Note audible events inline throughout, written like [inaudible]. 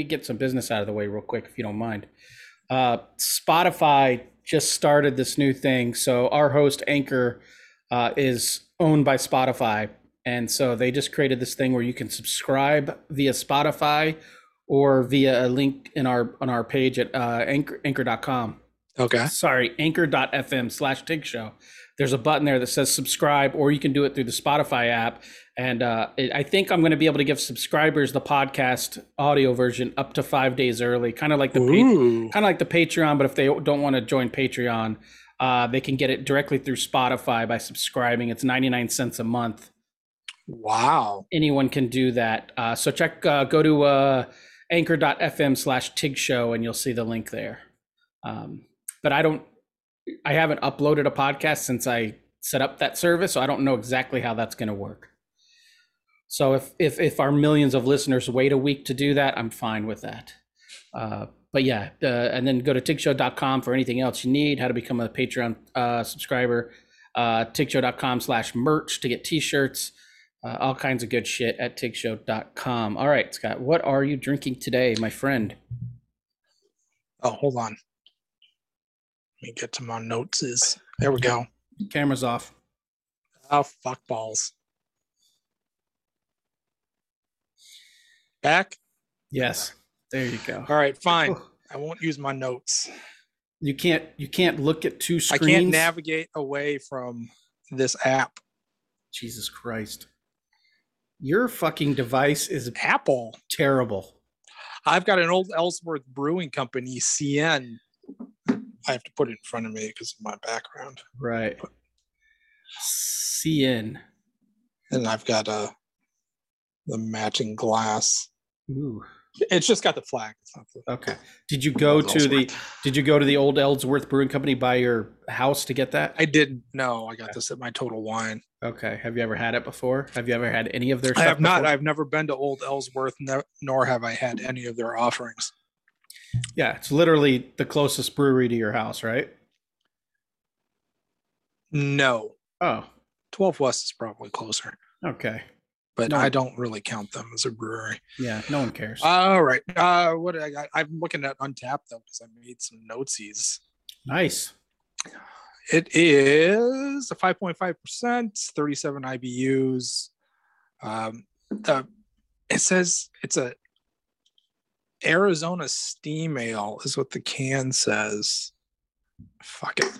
me get some business out of the way real quick, if you don't mind. Uh, Spotify just started this new thing. So our host Anchor uh, is owned by Spotify, and so they just created this thing where you can subscribe via Spotify or via a link in our on our page at uh, anchor, anchor.com. Okay. Sorry, anchor.fm slash Tig Show. There's a button there that says subscribe, or you can do it through the Spotify app. And uh, it, I think I'm going to be able to give subscribers the podcast audio version up to five days early, kind of like the pa- kind of like the Patreon. But if they don't want to join Patreon, uh, they can get it directly through Spotify by subscribing. It's 99 cents a month. Wow. Anyone can do that. Uh, so check, uh, go to uh, anchor.fm slash Tig Show, and you'll see the link there. Um, but I don't, I haven't uploaded a podcast since I set up that service, so I don't know exactly how that's going to work. So if if if our millions of listeners wait a week to do that, I'm fine with that. Uh, but yeah, uh, and then go to tigshow.com for anything else you need, how to become a Patreon uh, subscriber, uh, tigshow.com slash merch to get t-shirts, uh, all kinds of good shit at tigshow.com. All right, Scott, what are you drinking today, my friend? Oh, hold on. Let me get to my notes. Is there we go. Camera's off. Oh, fuck balls. Back. Yes, there you go. All right, fine. [laughs] I won't use my notes. You can't you can't look at two screens. I can't navigate away from this app. Jesus Christ. Your fucking device is Apple. terrible. I've got an old Ellsworth Brewing Company CN. I have to put it in front of me because of my background. Right. CN. And I've got uh, the matching glass. Ooh. It's just got the flag. The, Okay. Did you go to the did you go to the old Ellsworth Brewing Company by your house to get that? I didn't know. I got this at my Total Wine. Okay. Have you ever had it before? Have you ever had any of their I have not. before? I've never been to Old Ellsworth, no, nor have I had any of their offerings. Yeah, it's literally the closest brewery to your house, right? No, Oh, 12 West is probably closer, okay. but No. I don't really count them as a brewery. Yeah, no one cares. All right. Uh, what I got? I'm looking at Untappd though because I made some notesies. nice. It is a 5.5%, 37 IBUs. Um, the, it says it's a Arizona steam ale, is what the can says. Fuck it.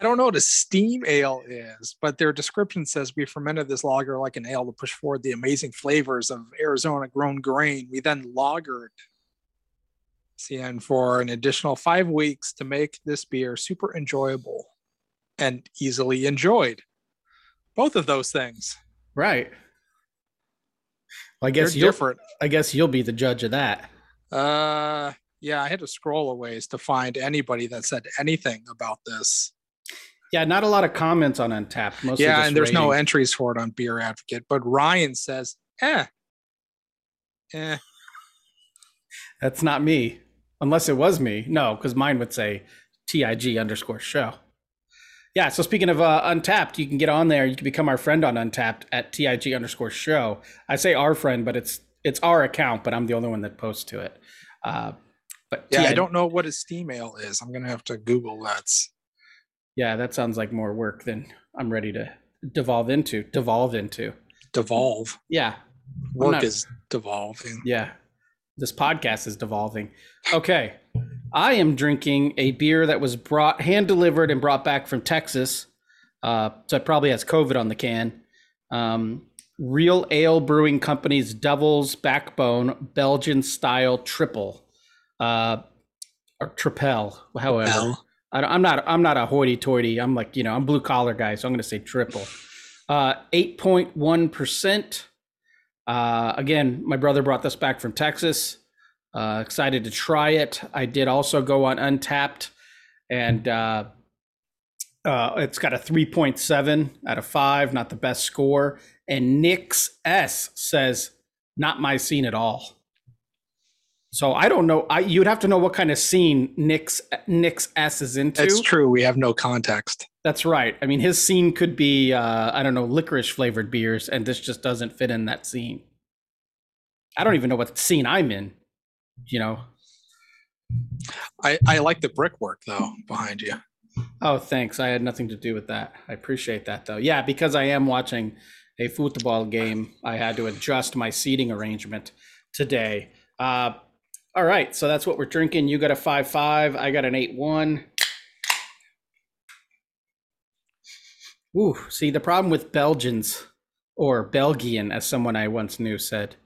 I don't know what a steam ale is, but their description says we fermented this lager like an ale to push forward the amazing flavors of Arizona grown grain. We then lagered CN for an additional five weeks to make this beer super enjoyable and easily enjoyed. Both of those things. Right. Well, I They're guess you'll, different. I guess you'll be the judge of that. Uh yeah, I had to scroll a ways to find anybody that said anything about this. Yeah, not a lot of comments on Untappd. Mostly yeah, and there's no entries for it on Beer Advocate, but Ryan says, eh. Eh. That's not me, unless it was me. No, because mine would say TIG underscore show. Yeah. So speaking of uh, Untappd, you can get on there. You can become our friend on Untappd at TIG underscore show. I say our friend, but it's it's our account, but I'm the only one that posts to it. Uh, but Yeah, I TIG don't know what a steam ale is. I'm gonna have to Google that. Yeah, that sounds like more work than I'm ready to devolve into. Devolve into. Devolve. Yeah. Work not- is devolving. Yeah. This podcast is devolving. Okay. I am drinking a beer that was brought hand delivered and brought back from Texas. Uh, so it probably has COVID on the can. Um, Real Ale Brewing Company's Devil's Backbone Belgian style triple. Uh, or tripel, however. I don't, I'm not. I'm not a hoity-toity. I'm like you know. I'm blue collar guy, so I'm going to say triple. Uh, Eight point one percent. Uh, again, my brother brought this back from Texas. Uh, excited to try it. I did also go on Untappd, and uh, uh, it's got a 3.7 out of five. Not the best score. And Nix S says not my scene at all. So I don't know. I you'd have to know what kind of scene Nick's Nick's S is into. It's true. We have no context. That's right. I mean, his scene could be uh, I don't know licorice flavored beers, and this just doesn't fit in that scene. I don't even know what scene I'm in. You know. I I like the brickwork though behind you. Oh, thanks. I had nothing to do with that. I appreciate that though. Yeah, because I am watching a football game, I had to adjust my seating arrangement today. Uh, all right, so that's what we're drinking. You got a five five. I got an eight one. Ooh, see the problem with Belgians or Belgian, as someone I once knew said,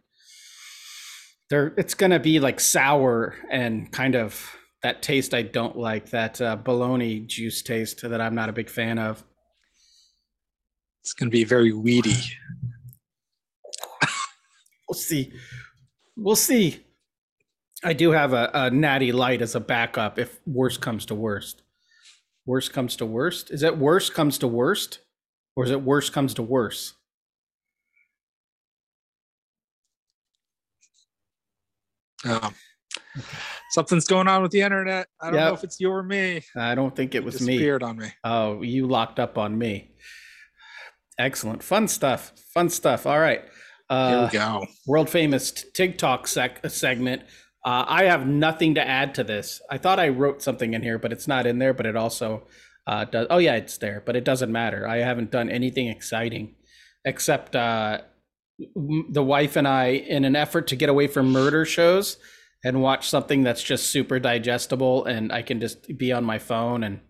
they're it's gonna be like sour and kind of that taste I don't like. That uh, bologna juice taste that I'm not a big fan of. It's going to be very weedy. [sighs] We'll see. We'll see. I do have a, a natty light as a backup if worst comes to worst. Worst comes to worst? Is it worst comes to worst? Or is it worst comes to worse? Um, something's going on with the internet. I don't know if it's you or me. I don't think it was me. Disappeared on me. Oh, you locked up on me. Excellent. Fun stuff. Fun stuff. All right. Here Uh, we go. world famous TikTok sec- segment. Uh, I have nothing to add to this. I thought I wrote something in here, but it's not in there. But it also uh, does. Oh yeah, it's there, but it doesn't matter. I haven't done anything exciting except uh, the wife and I, in an effort to get away from murder shows and watch something that's just super digestible, and I can just be on my phone and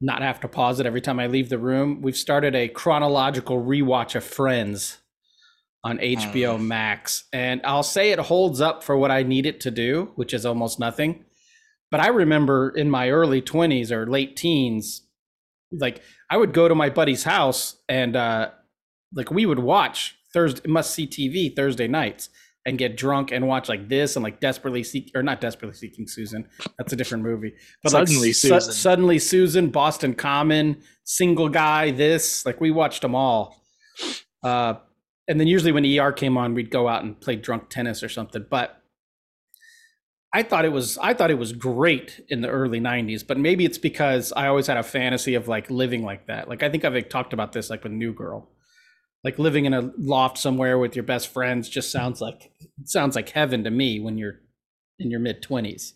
not have to pause it every time I leave the room. We've started a chronological rewatch of Friends on HBO Max. And I'll say it holds up for what I need it to do, which is almost nothing. But I remember in my early 20s or late teens, like I would go to my buddy's house and uh like we would watch Thursday must see TV Thursday nights and get drunk and watch like this and like desperately seek or not desperately seeking Susan. That's a different movie. But Suddenly like Su- Susan. suddenly Susan, Boston Common, single guy, this like we watched them all. Uh and then usually when ER came on, we'd go out and play drunk tennis or something. But I thought it was I thought it was great in the early '90s. But maybe it's because I always had a fantasy of like living like that. Like I think I've like, talked about this like with New Girl, like living in a loft somewhere with your best friends just sounds like sounds like heaven to me when you're in your mid twenties.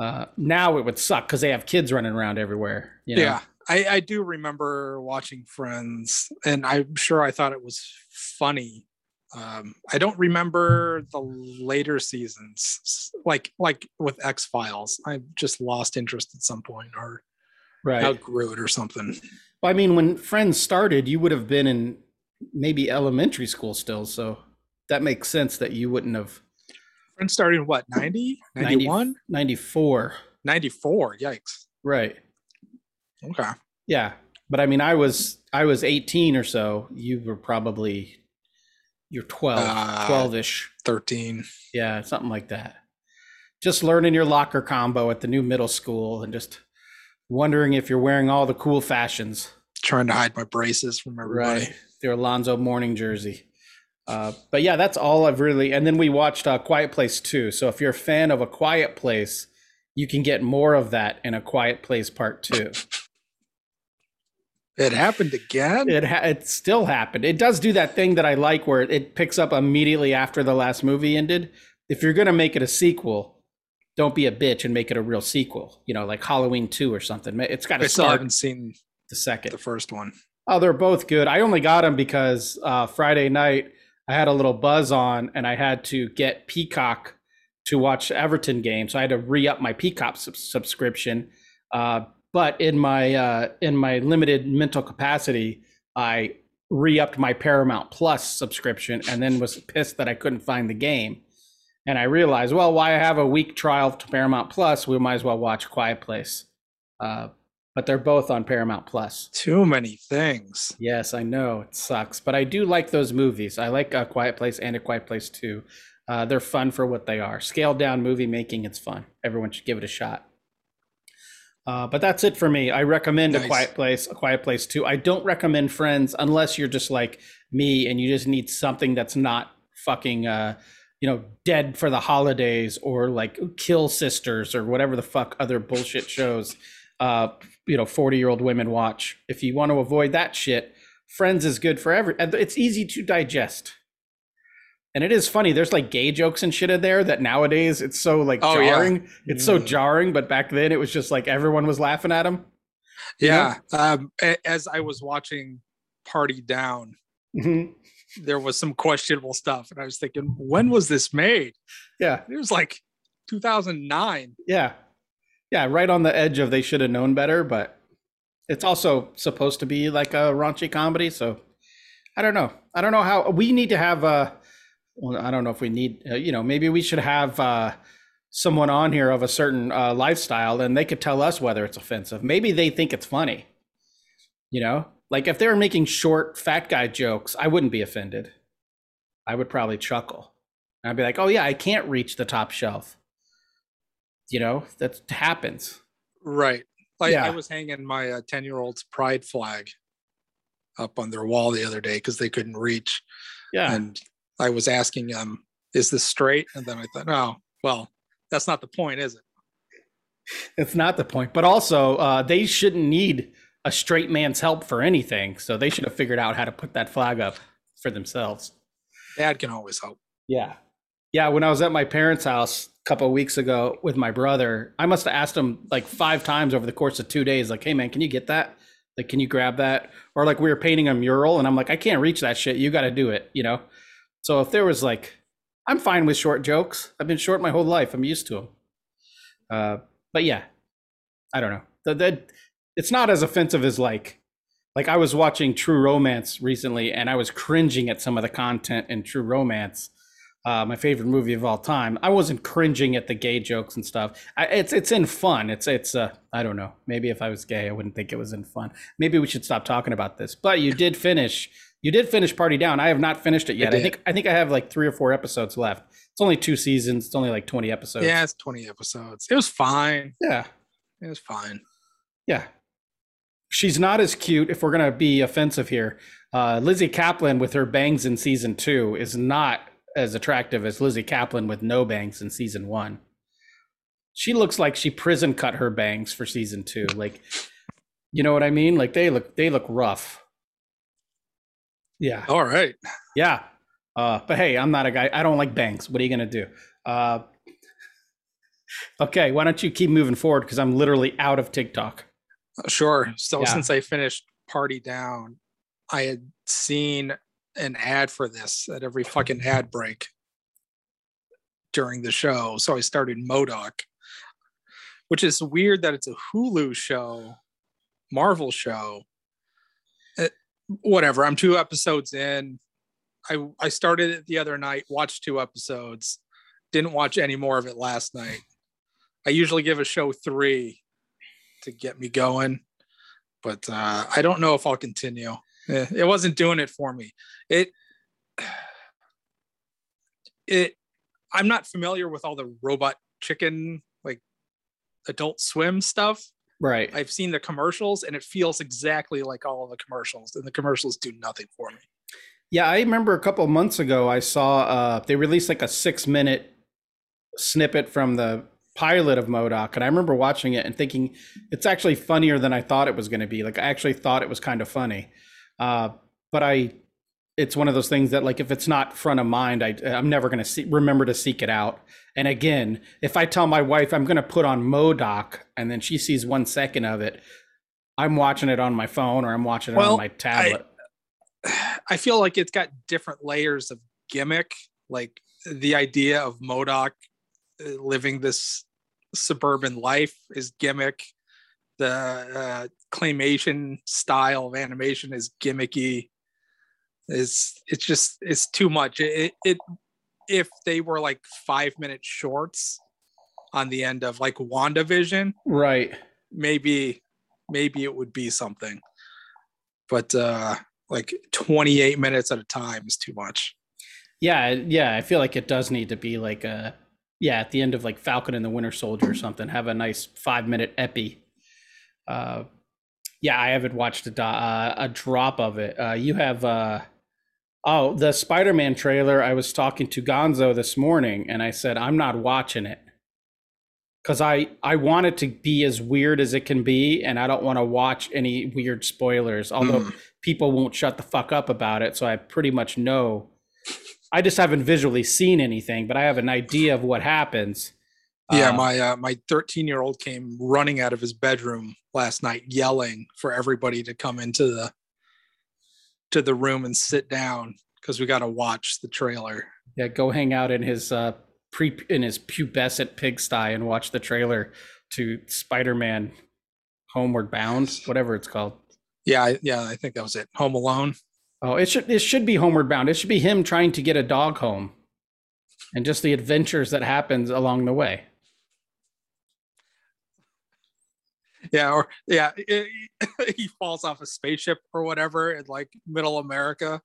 Uh, now it would suck because they have kids running around everywhere. You know? Yeah, I, I do remember watching Friends, and I'm sure I thought it was funny. Um, I don't remember the later seasons, like like with X Files. I just lost interest at some point, or right. outgrew it, or something. Well, I mean, when Friends started, you would have been in maybe elementary school still, so that makes sense that you wouldn't have Friends started in what 90, 90 91, 94. 94. Yikes. Right. Okay. Yeah. But I mean, I was I was 18 or so. You were probably you're 12, Uh, 12ish. 13. Yeah, something like that. Just learning your locker combo at the new middle school and just wondering if you're wearing all the cool fashions. Trying to hide my braces from everybody. Right. Their Alonzo Mourning jersey. Uh, but yeah, that's all I've really. And then we watched uh, Quiet Place 2. So if you're a fan of A Quiet Place, you can get more of that in A Quiet Place Part 2. It happened again. it, ha- it still happened. It does do that thing that I like where it picks up immediately after the last movie ended. If you're going to make it a sequel, don't be a bitch and make it a real sequel. You know, like Halloween 2 or something. It's got I to still start haven't seen the second. the first one. Oh, they're both good. I only got them because uh, Friday night I had a little buzz on and I had to get Peacock to watch Everton game, so I had to re up my Peacock sub- subscription. Uh, but in my uh, in my limited mental capacity, I re upped my Paramount Plus subscription and then was pissed that I couldn't find the game. And I realized, well, why I have a week trial to Paramount Plus? We might as well watch Quiet Place. Uh, but they're both on Paramount Plus. Too many things. Yes, I know it sucks, but I do like those movies. I like A Quiet Place and A Quiet Place Two. Uh, they're fun for what they are. Scaled down movie making, it's fun. Everyone should give it a shot. Uh, but that's it for me. I recommend A Quiet Place, A Quiet Place Two. I don't recommend Friends unless you're just like me and you just need something that's not fucking, uh, you know, Dead for the Holidays or like Kill Sisters or whatever the fuck other bullshit shows. Uh, you know, forty year old women watch. If you want to avoid that shit, Friends is good for every. It's easy to digest. And it is funny. There's like gay jokes and shit in there that nowadays it's so like Oh, yeah. jarring. It's so Mm. jarring, but back then it was just like everyone was laughing at him. You know? Yeah. Um, as I was watching Party Down, Mhm. there was some questionable stuff, and I was thinking, when was this made? Yeah, It was like 2009. yeah, yeah. Right on the edge of they should have known better, but it's also supposed to be like a raunchy comedy. So I don't know. I don't know how we need to have. a. well, I don't know if we need. Uh, you know, maybe we should have uh, someone on here of a certain uh, lifestyle, and they could tell us whether it's offensive. Maybe they think it's funny. You know, like if they were making short fat guy jokes, I wouldn't be offended. I would probably chuckle. I'd be like, "Oh yeah, I can't reach the top shelf." You know, that happens. Right. Like Yeah. I was hanging my 10 year old's pride flag up on their wall the other day because they couldn't reach. Yeah. And I was asking them, is this straight? And then I thought, oh, well, that's not the point, is it? It's not the point. But also, uh, they shouldn't need a straight man's help for anything. So they should have figured out how to put that flag up for themselves. Dad can always help. Yeah. Yeah. When I was at my parents' house a couple of weeks ago with my brother, I must have asked him like five times over the course of two days, like, hey, man, can you get that? Like, can you grab that? Or like we were painting a mural and I'm like, I can't reach that shit. You got to do it, you know? So if there was like, I'm fine with short jokes. I've been short my whole life. I'm used to them. Uh, but yeah, I don't know. The, the, it's not as offensive as like, like I was watching True Romance recently, and I was cringing at some of the content in True Romance, uh, my favorite movie of all time. I wasn't cringing at the gay jokes and stuff. I, it's it's in fun. It's it's uh, I don't know. Maybe if I was gay, I wouldn't think it was in fun. Maybe we should stop talking about this. But you did finish. You did finish Party Down. I have not finished it yet. I, did. think I think I have like three or four episodes left. It's only two seasons. It's only like twenty episodes. yeah, it's 20 episodes. It was fine. Yeah. It was fine. Yeah. She's not as cute, if we're going to be offensive here. Uh, Lizzy Caplan with her bangs in season two is not as attractive as Lizzy Caplan with no bangs in season one. She looks like she prison cut her bangs for season two. Like, you know what I mean? Like they look, they look rough. Yeah. All right. Yeah. Uh, but hey, I'm not a guy. I don't like bangs. What are you gonna do? Uh, okay, why don't you keep moving forward? Because I'm literally out of TikTok. Sure. So Yeah. since I finished Party Down, I had seen an ad for this at every fucking ad break during the show. So I started MODOK, which is weird that it's a Hulu show, Marvel show. Uh, whatever. I'm two episodes in. I I started it the other night, watched two episodes, didn't watch any more of it last night. I usually give a show three to get me going, but uh, I don't know if I'll continue. Eh, It wasn't doing it for me. It it I'm not familiar with all the robot chicken like adult swim stuff. Right. I've seen the commercials and it feels exactly like all of the commercials, and the commercials do nothing for me. Yeah, I remember a couple of months ago I saw uh, they released like a six minute snippet from the pilot of MODOK, and I remember watching it and thinking it's actually funnier than I thought it was going to be. Like I actually thought it was kind of funny, uh, but I it's one of those things that like if it's not front of mind, I I'm never going to see remember to seek it out. And again, if I tell my wife I'm going to put on MODOK and then she sees one second of it, I'm watching it on my phone or I'm watching it Well, on my tablet. [sighs] I feel like it's got different layers of gimmick, like the idea of MODOK uh, living this suburban life is gimmick. The uh, claymation style of animation is gimmicky. Is it's just it's too much. It, it if they were like five minute shorts on the end of like WandaVision, right. maybe maybe it would be something but uh like 28 minutes at a time is too much Yeah, yeah, I feel like it does need to be like a yeah, at the end of like Falcon and the Winter Soldier or something, have a nice 5-minute epi. Uh yeah, I haven't watched a do- uh, a drop of it. Uh you have uh oh, the Spider-Man trailer, I was talking to Gonzo this morning and I said I'm not watching it. Cuz I I want it to be as weird as it can be and I don't want to watch any weird spoilers. Although Mm. people won't shut the fuck up about it, so I pretty much know I just haven't visually seen anything, but I have an idea of what happens. Yeah, Uh, my uh, my 13 year old came running out of his bedroom last night, yelling for everybody to come into the to the room and sit down because we got to watch the trailer. yeah, go hang out in his uh, pre in his pubescent pigsty and watch the trailer to Spider-Man Homeward Bound, whatever it's called. Yeah, yeah, I think that was it. Home Alone. Oh, it should it should be Homeward Bound. It should be him trying to get a dog home, and just the adventures that happens along the way. Yeah, or yeah, [laughs] it- he falls off a spaceship or whatever in like middle America.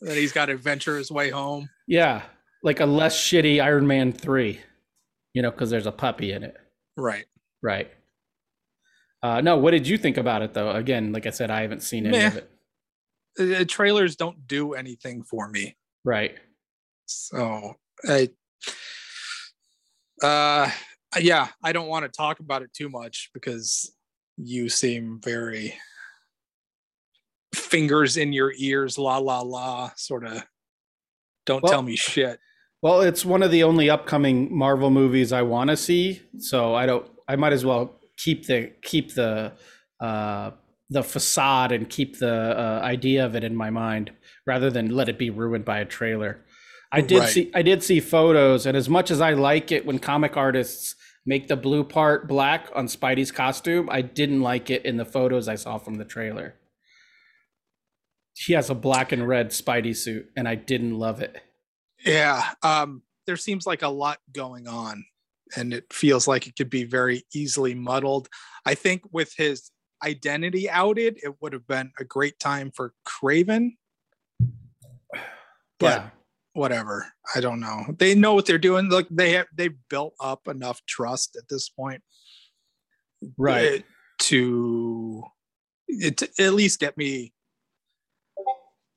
Then he's got to venture his way home. Yeah, like a less shitty Iron Man three, you know, because there's a puppy in it. Right. Right. Uh, no, what did you think about it though? Again, like I said, I haven't seen any of it. Uh, trailers don't do anything for me. Right. So I uh yeah, I don't want to talk about it too much because you seem very fingers in your ears, la la la, sort of don't Well- tell me shit. Well, it's one of the only upcoming Marvel movies I want to see, so I don't. I might as well keep the keep the uh, the facade and keep the uh, idea of it in my mind, rather than let it be ruined by a trailer. I did Right. see I did see photos, and as much as I like it when comic artists make the blue part black on Spidey's costume, I didn't like it in the photos I saw from the trailer. He has a black and red Spidey suit, and I didn't love it. Yeah. Um, there seems like a lot going on, and it feels like it could be very easily muddled. I think with his identity outed, it would have been a great time for Kraven. But yeah. Whatever. I don't know. They know what they're doing. Look, they have they built up enough trust at this point. Right. To it to at least get me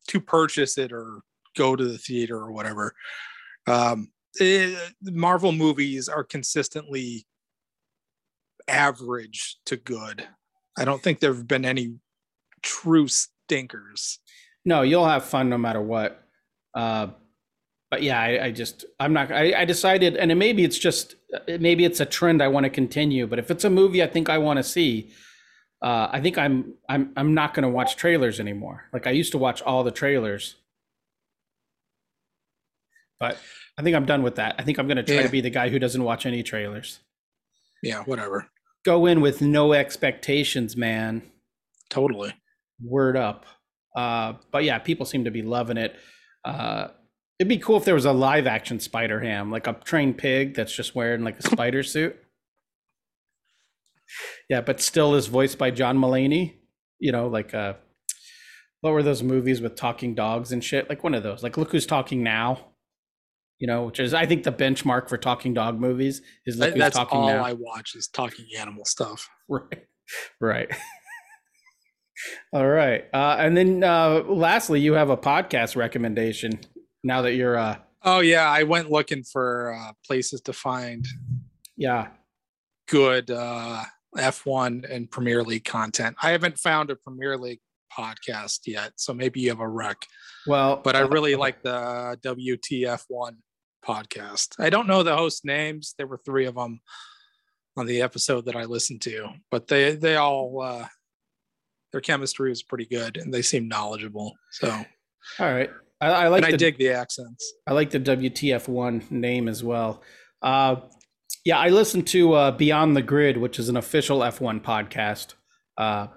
to purchase it or go to the theater or whatever. Um eh, Marvel movies are consistently average to good. I don't think there have been any true stinkers. No, you'll have fun no matter what. Uh, but yeah, I, I just I'm not. I, I decided, and it, maybe it's just maybe it's a trend I want to continue. But if it's a movie I think I want to see, uh, I think I'm I'm I'm not going to watch trailers anymore. Like I used to watch all the trailers, but I think I'm done with that. I think I'm going to try Yeah. to be the guy who doesn't watch any trailers. Yeah, whatever. Go in with no expectations, man. Totally. word up. Uh, but yeah, people seem to be loving it. Uh, it'd be cool if there was a live action Spider Ham, like a trained pig that's just wearing like a spider suit. Yeah, but still is voiced by John Mulaney. You know, like uh, what were those movies with talking dogs and shit? Like one of those. Like Look Who's Talking Now. You know, which is I think the benchmark for talking dog movies is Look That- Who's that's Talking all Now. I watch is talking animal stuff. Right. [laughs] Right. [laughs] All right. Uh, and then uh, lastly, you have a podcast recommendation now that you're, uh, Oh yeah, I went looking for uh, places to find yeah. good uh, F1 and Premier League content. I haven't found a Premier League podcast yet, so maybe you have a rec. Well, But I uh, really like the WTF1 podcast. I don't know the host names. There were three of them on the episode that I listened to, but they they all uh, their chemistry was pretty good and they seem knowledgeable. So all right. I, I like and I dig the accents. I like the WTF1 name as well. Uh, yeah, I listened to uh, Beyond the Grid, which is an official F1 podcast. Uh,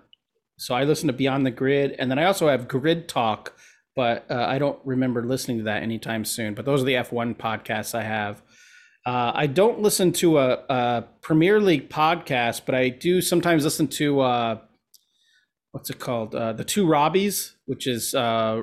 so I listen to Beyond the Grid, and then I also have Grid Talk, but uh, I don't remember listening to that anytime soon. But those are the F1 podcasts I have. Uh, I don't listen to a, a Premier League podcast, but I do sometimes listen to uh, what's it called? Uh, the Two Robbies, which is uh,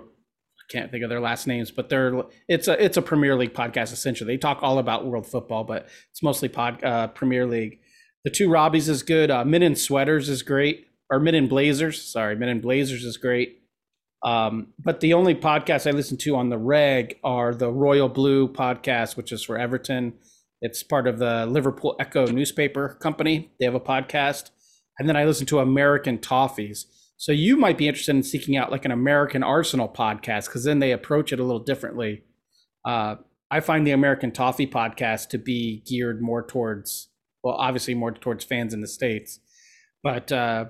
can't think of their last names, but they're it's a it's a Premier League podcast essentially. They talk all about world football, but it's mostly pod uh, Premier League. The Two Robbies is good. Uh, Men in Sweaters is great, or Men in Blazers. Sorry, Men in Blazers is great. Um, but the only podcasts I listen to on the reg are the Royal Blue podcast, which is for Everton. It's part of the Liverpool Echo newspaper company. They have a podcast. And then I listen to American Toffees. So you might be interested in seeking out like an American Arsenal podcast because then they approach it a little differently. Uh, I find the American Toffee podcast to be geared more towards, well, obviously more towards fans in the states, but uh,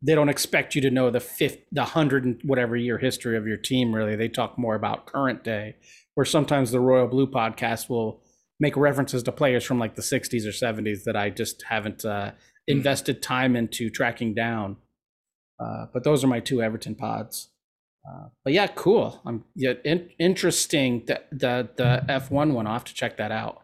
they don't expect you to know the fifth, the hundred and whatever year history of your team. Really, they talk more about current day. Where sometimes the Royal Blue podcast will make references to players from like the '60s or '70s that I just haven't uh, invested time into tracking down. Uh, but those are my two Everton pods. Uh, but yeah, cool. I'm yeah, in, interesting. The the the F1 one. I'll have to check that out.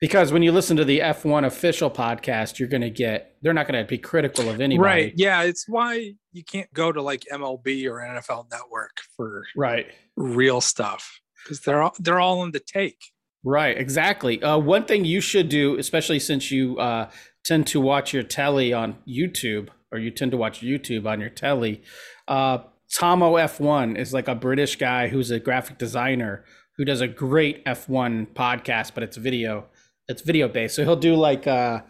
Because when you listen to the F1 official podcast, you're going to get. They're not going to be critical of anybody. Right. Yeah. It's why you can't go to like MLB or NFL Network for Right. real stuff because they're all they're all in the take. Right. Exactly. Uh, one thing you should do, especially since you uh, tend to watch your telly on YouTube, or you tend to watch YouTube on your telly. Uh, Tomo F1 is like a British guy who's a graphic designer who does a great F1 podcast, but it's video. It's video based. So he'll do like uh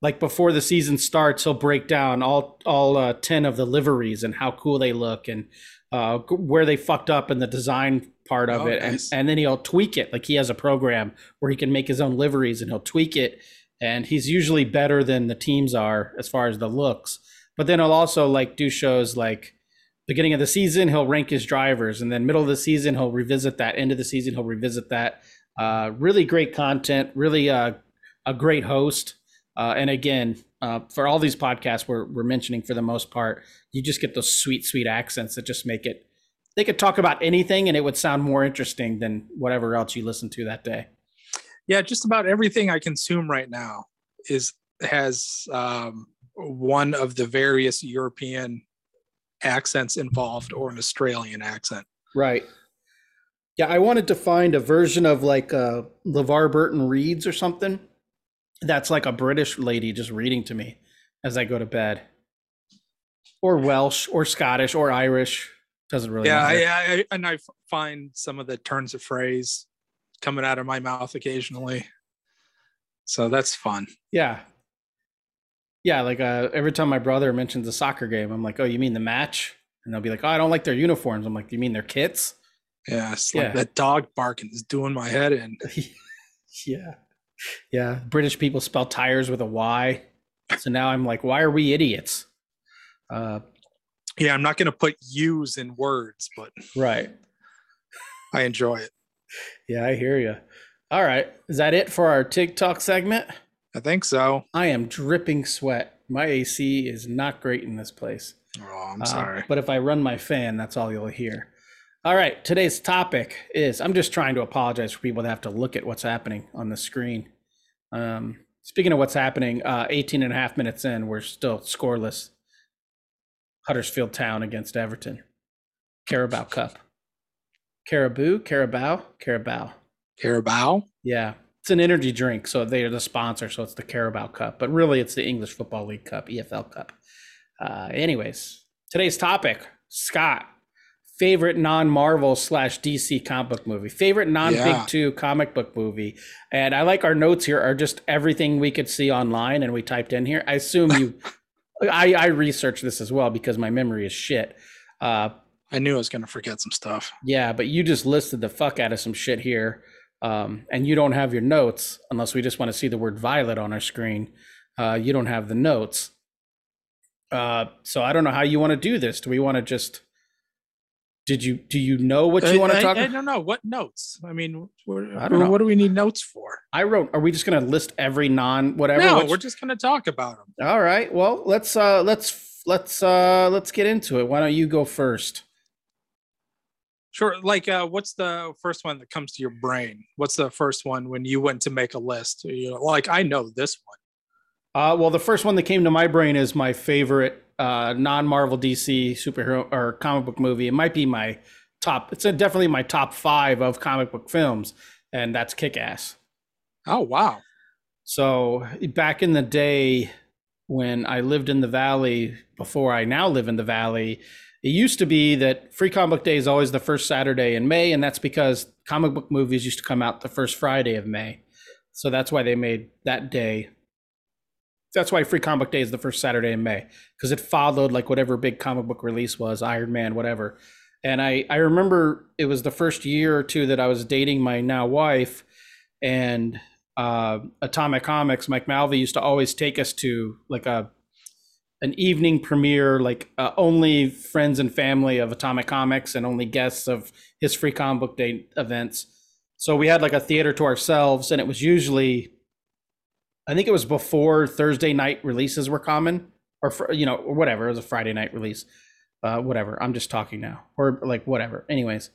like before the season starts, he'll break down all all uh, 10 of the liveries and how cool they look and uh where they fucked up in the design part of Oh, it and and then he'll tweak it. Like he has a program where he can make his own liveries and he'll tweak it and he's usually better than the teams are as far as the looks. But then he'll also like do shows like beginning of the season he'll rank his drivers and then middle of the season he'll revisit that end of the season he'll revisit that. Uh, really great content really uh, a great host. Uh, and again uh, for all these podcasts we're, we're mentioning for the most part you just get those sweet sweet accents that just make it they could talk about anything and it would sound more interesting than whatever else you listen to that day Yeah, just about everything I consume right now is has um, one of the various European accents involved or an Australian accent. Right. Yeah, I wanted to find a version of like uh, LeVar Burton reads or something. That's like a British lady just reading to me as I go to bed, or Welsh, or Scottish, or Irish. Doesn't really yeah, matter. I, I, and I find some of the turns of phrase coming out of my mouth occasionally. So that's fun. yeah, yeah. Like uh, every time my brother mentions a soccer game, I'm like, "Oh, you mean the match?" And they'll be like, "Oh, I don't like their uniforms." I'm like, "You mean their kits?" Yeah, it's Yeah. like that dog barking is doing my head in. [laughs] yeah. Yeah. British people spell tires with a Y. So now I'm like, why are we idiots? Uh, Yeah, I'm not going to put U's in words, but right. I enjoy it. Yeah, I hear you. All right. Is that it for our TikTok segment? I think so. I am dripping sweat. My AC is not great in this place. Oh, I'm Uh, sorry. but if I run my fan, that's all you'll hear. All right. Today's topic is I'm just trying to apologize for people that have to look at what's happening on the screen. Um, speaking of what's happening, uh, 18 and a half minutes in, we're still scoreless. Huddersfield Town against Everton. Carabao Cup. Caribou, Carabao, Carabao. Carabao. Yeah. It's an energy drink, so they are the sponsor, so it's the Carabao Cup. But really, it's the English Football League Cup, EFL Cup. Uh, anyways, today's topic Scott, favorite non Marvel slash DC comic book movie, favorite non Big Yeah. Two comic book movie. And I like our notes here are just everything we could see online and we typed in here. I assume you, [laughs] I, I researched this as well because my memory is shit. Uh, I knew I was going to forget some stuff. yeah, but you just listed the fuck out of some shit here. Um, and you don't have your notes unless we just want to see the word violet on our screen. Uh, you don't have the notes. Uh, so I don't know how you want to do this. Do we want to just? Did you do you know what you want to I, talk? I, I about? don't know what notes. I mean, what, I don't know. what do we need notes for? I wrote. Are we just going to list every non whatever? no, What's- we're just going to talk about them. all right. Well, let's uh let's let's uh let's get into it. Why don't you go first? Sure. Like, uh, what's the first one that comes to your brain? What's the first one when you went to make a list? You know, like, I know this one. Uh, well, the first one that came to my brain is my favorite uh, non-Marvel DC superhero or comic book movie. It might be my top. It's definitely my top five of comic book films, and that's Kick-Ass. Oh, wow. So back in the day when I lived in the Valley, before I now live in the Valley, it used to be that Free Comic Book Day is always the first Saturday in May, and that's because comic book movies used to come out the first Friday of May. So that's why they made that day. That's why Free Comic Book Day is the first Saturday in May because it followed like whatever big comic book release was, Iron Man, whatever. And I, I remember it was the first year or two that I was dating my now wife, and uh, Atomic Comics, Mike Malve used to always take us to like a an evening premiere, like uh, only friends and family of Atomic Comics and only guests of his free comic book day events. So we had like a theater to ourselves, and it was usually, I think it was before Thursday night releases were common, or for, you know, or whatever. It was a Friday night release, uh, whatever. I'm just talking now, or like whatever. Anyways,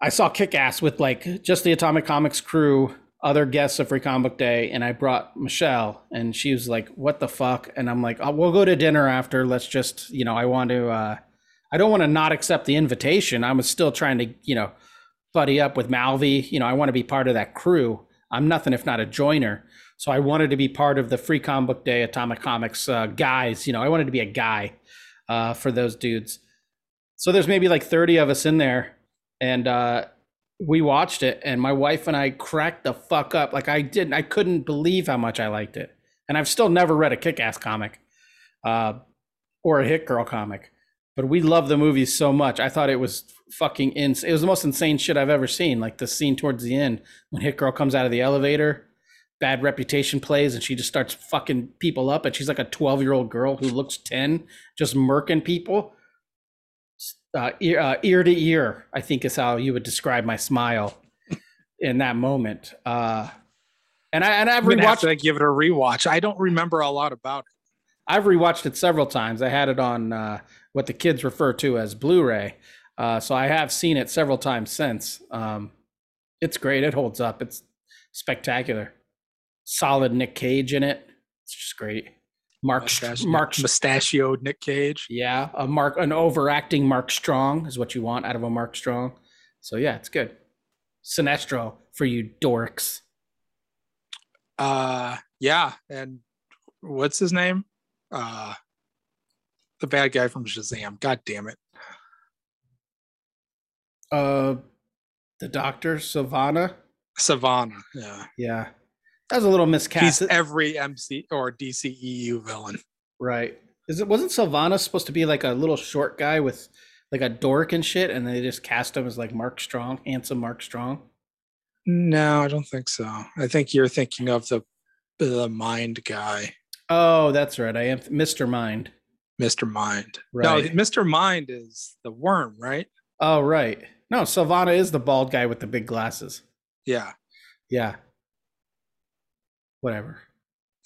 I saw Kick Ass with like just the Atomic Comics crew other guests of Free Comic Book Day, and I brought Michelle, and she was like, "What the fuck?" And I'm like, oh, "We'll go to dinner after. Let's just, you know, I want to. uh I don't want to not accept the invitation. I was still trying to, you know, buddy up with Malve. You know, I want to be part of that crew. I'm nothing if not a joiner. So I wanted to be part of the Free Comic Book Day Atomic Comics uh, guys. You know, I wanted to be a guy uh, for those dudes. So there's maybe like 30 of us in there, and uh, we watched it and my wife and I cracked the fuck up. Like I didn't, I couldn't believe how much I liked it. And I've still never read a kick ass comic uh, or a hit girl comic, but we love the movie so much. I thought it was fucking insane. It was the most insane shit I've ever seen. Like the scene towards the end when Hit Girl comes out of the elevator, bad reputation plays, and she just starts fucking people up. And she's like a 12 year old girl who looks 10, just murking people uh, ear, uh, ear to ear, I think is how you would describe my smile in that moment. Uh, and I and I've have rewatched. to give it a rewatch. I don't remember a lot about it. I've rewatched it several times. I had it on uh, what the kids refer to as Blu-ray, uh, so I have seen it several times since. Um, it's great. It holds up. It's spectacular. Solid Nic Cage in it. It's just great. Mark Mustache- Mark mustachioed Nic Cage. Yeah, a Mark, an overacting Mark Strong is what you want out of a Mark Strong. So yeah, it's good. Sinestro for you dorks. Uh, yeah, and what's his name? Uh, the bad guy from Shazam. God damn it. Uh, the Doctor Sivana. Sivana. Yeah, Yeah, that was a little miscast. he's every MC or DCEU villain. right? Is it wasn't Sivana supposed to be like a little short guy with like a dork and shit, and they just cast him as like Mark Strong, handsome Mark Strong? No, I don't think so. I think you're thinking of the the Mind guy, Oh, that's right. I am Mr. Mind. Mr. Mind. Right. No, Mr. Mind is the worm, right? Oh, right. No, Sivana is the bald guy with the big glasses. Yeah, Yeah. Whatever.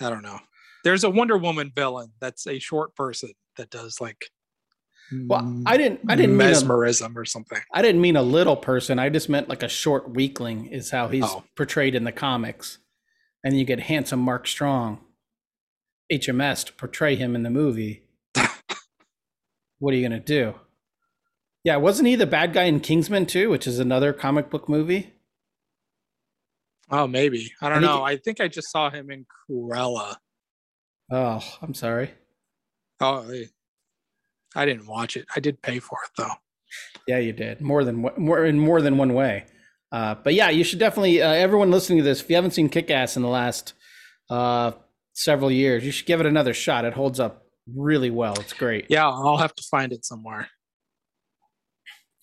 I don't know. There's a Wonder Woman villain that's a short person that does like Well, I mm. didn't. I didn't mean. A, mesmerism or something. I didn't mean a little person. I just meant like a short weakling is how he's Oh. portrayed in the comics, and you get handsome Mark Strong, HMS, to portray him in the movie. [laughs] what are you gonna do? Yeah, wasn't he the bad guy in Kingsman too, which is another comic book movie? Oh, maybe. I don't I know. I think I just saw him in Cruella. Oh, I'm sorry. Oh, I- didn't watch it. I did pay for it though. Yeah, you did more than one- more in more than one way. Uh, but yeah, you should definitely. Uh, everyone listening to this, if you haven't seen Kick Ass in the last uh, several years, you should give it another shot. It holds up really well. It's great. Yeah, I'll have to find it somewhere.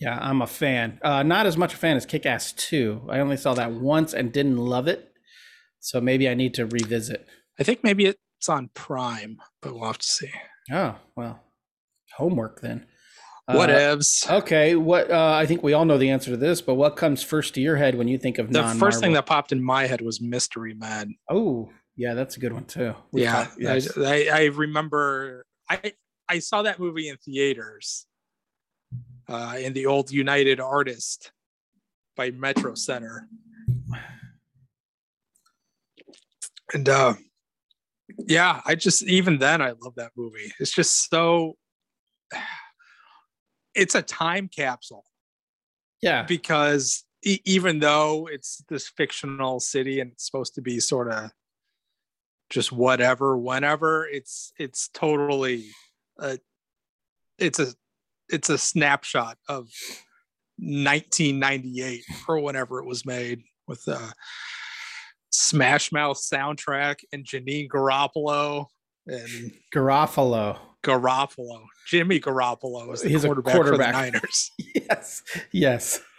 Yeah, I'm a fan. Uh, not as much a fan as Kick Ass 2. I only saw that once and didn't love it. So maybe I need to revisit. I think maybe it's on Prime, but we'll have to see. Oh, well, homework then. What Uh. Okay, what uh, I think we all know the answer to this, but what comes first to your head when you think of The non first thing that popped in my head was Mystery Men. Oh, yeah, that's a good one too. We've yeah, talked- yes. I, I, I remember I I saw that movie in theaters uh, in the old United Artist by Metro Center, and uh, yeah, I just even then I love that movie. It's just so. [sighs] It's a time capsule yeah, because e- even though it's this fictional city and it's supposed to be sort of just whatever whenever it's it's totally uh it's a it's a snapshot of 1998 or whenever it was made with uh smash mouth soundtrack and janine garoppolo and Garofalo. Garoppolo. Jimmy Garoppolo is the He's a quarterback, quarterback. for the Niners. [laughs] yes, yes. [laughs]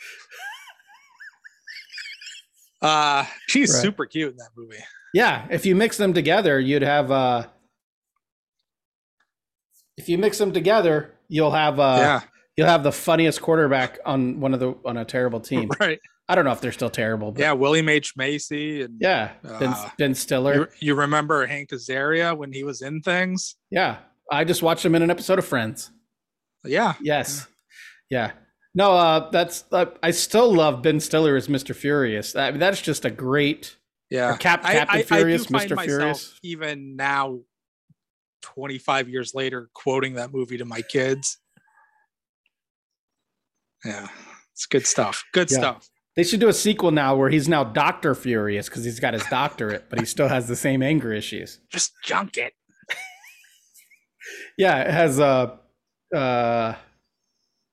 Uh, she's Right. super cute in that movie. Yeah, if you mix them together, you'd have. uh If you mix them together, you'll have. uh yeah, You'll have the funniest quarterback on one of the on a terrible team. [laughs] right. I don't know if they're still terrible, but Yeah, William H Macy and yeah, Ben, Uh, ben Stiller. You, you remember Hank Azaria when he was in things? Yeah, I just watched him in an episode of Friends. Yeah, Yes, yeah. No, uh, that's uh, I still love Ben Stiller as Mister Furious. I mean, that's just a great. yeah. Cap- I- Captain I, I, Furious, find Mr. myself, Furious. even now, 25 years later, quoting that movie to my kids. Yeah, it's good stuff. Good Yeah. stuff. They should do a sequel now where he's now Doctor Furious because he's got his doctorate, but he still has the same anger issues. Just junk it. [laughs] Yeah, it has uh uh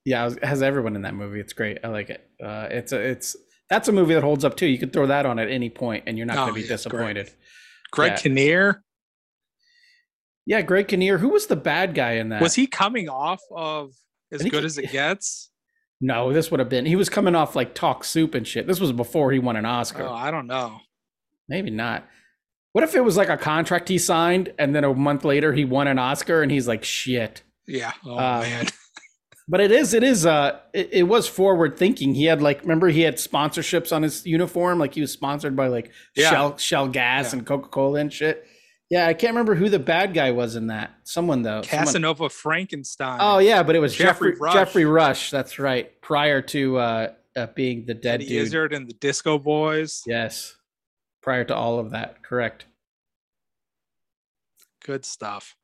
yeah, it has everyone in that movie. It's great. I like it. Uh it's a it's that's a movie that holds up too. You could throw that on at any point and you're not Oh, going to be yeah, it's great. disappointed. Greg Yeah. Kinnear Yeah, Greg Kinnear, who was the bad guy in that? was he coming off of as good he- as it [laughs] gets? No, this would have been. He was coming off like Talk Soup and shit. This was before he won an Oscar. Oh, I don't know. Maybe not. What if it was like a contract he signed and then a month later he won an Oscar and he's like shit. Yeah. Oh Uh, man. [laughs] But it is, it is, uh, it, it was forward thinking. He had like, remember he had sponsorships on his uniform, like he was sponsored by like Yeah. Shell, Shell Gas Yeah. and Coca Cola and shit. Yeah, I can't remember who the bad guy was in that. Someone though. Someone- Casanova Frankenstein. oh yeah, but it was Geoffrey Geoffrey Geoffrey Rush. Rush. That's right. Prior to uh, uh being the dead Eddie dude. Izzard and the Disco Boys. Yes. Prior to all of that, correct. Good stuff.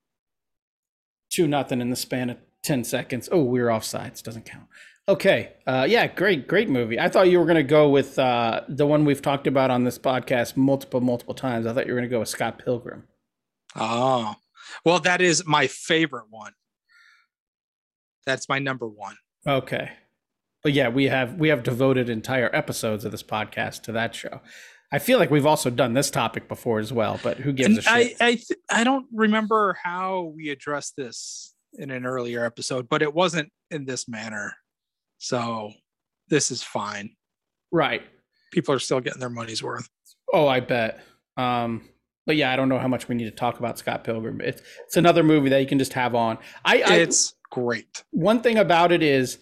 Two nothing in the span of ten seconds. Oh, we were offsides. Doesn't count. Okay. Uh, yeah, great, great movie. I thought you were gonna go with uh, the one we've talked about on this podcast multiple, multiple times. I thought you were gonna go with Scott Pilgrim. Oh, well, that is my favorite one. That's my number one. Okay. But yeah, we have we have devoted entire episodes of this podcast to that show. I feel like we've also done this topic before as well, but who gives And a shit? I I, th- I don't remember how we addressed this in an earlier episode, but it wasn't in this manner. So this is fine. right. People are still getting their money's worth. Oh, I bet. Um, but yeah, I don't know how much we need to talk about Scott Pilgrim. It's it's another movie that you can just have on. I, I It's great. one thing about it is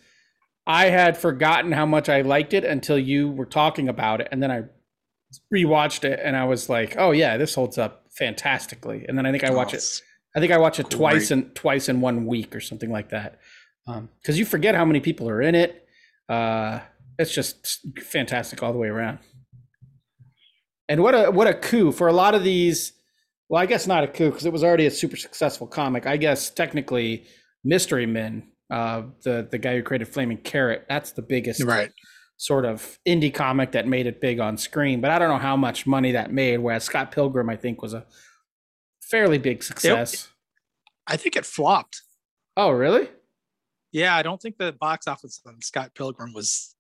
I had forgotten how much I liked it until you were talking about it, and then I rewatched it, and I was like, "Oh yeah, this holds up fantastically." And then I think I watch Oh, it. I think I watch it Great. twice in twice in one week or something like that. Because you forget how many people are in it. Uh, it's just fantastic all the way around. And what a what a coup for a lot of these. Well, I guess not a coup because it was already a super successful comic. I guess technically, Mystery Men, uh, the the guy who created Flaming Carrot, that's the biggest Right. sort of indie comic that made it big on screen. But I don't know how much money that made. Whereas Scott Pilgrim, I think, was a fairly big success. I think it flopped. Oh, really? Yeah, I don't think the box office on Scott Pilgrim was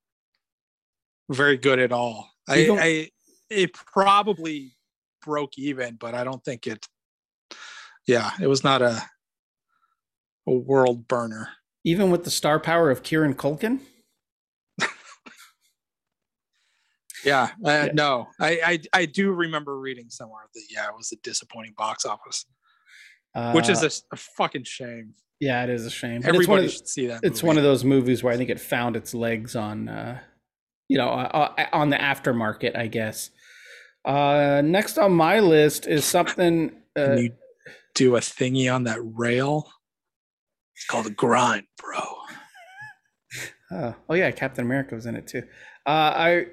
very good at all. I, I it probably broke even, but I don't think it. Yeah, it was not a a world burner. Even with the star power of Kieran Culkin? Yeah, uh, Yeah. no, I, I I do remember reading somewhere that yeah, it was a disappointing box office, which is a, a, s- a fucking shame. yeah, it is a shame. But it's one Everybody should see that. it's one of those movies where I think it found its legs on, uh, you know, uh, uh, on the aftermarket, I guess. Uh, next on my list is something. Uh, Can you do a thingy on that rail? It's called a grind, bro. Uh, oh yeah, Captain America was in it too. Uh, I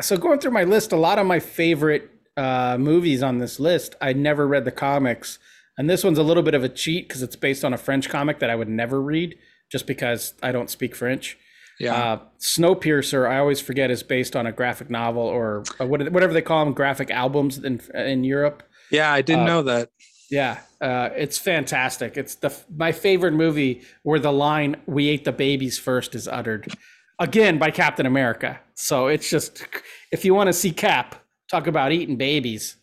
so going through my list, a lot of my favorite uh, movies on this list, I never read the comics, and this one's a little bit of a cheat because it's based on a French comic that I would never read just because I don't speak French. Yeah, Uh, Snowpiercer, I always forget, is based on a graphic novel or, whatever they call them, graphic albums in in Europe. yeah, I didn't uh, know that. Yeah, uh, it's fantastic. It's the my favorite movie where the line "We ate the babies first is uttered, again by Captain America. So it's just if you want to see Cap talk about eating babies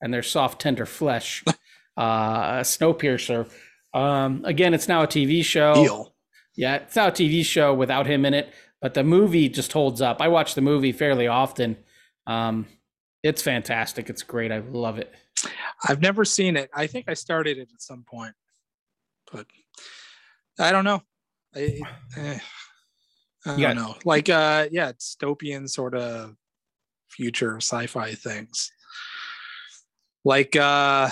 and their soft, tender flesh, [laughs] uh, Snowpiercer. Um, again, it's now a TV show. Deal. Yeah, it's not a TV show without him in it, but the movie just holds up. I watch the movie fairly often. Um, it's fantastic. It's great. I love it. I've never seen it. I think I started it at some point, but I don't know. I, eh, I don't know. Like, uh, yeah, dystopian sort of future sci-fi things. Like, uh,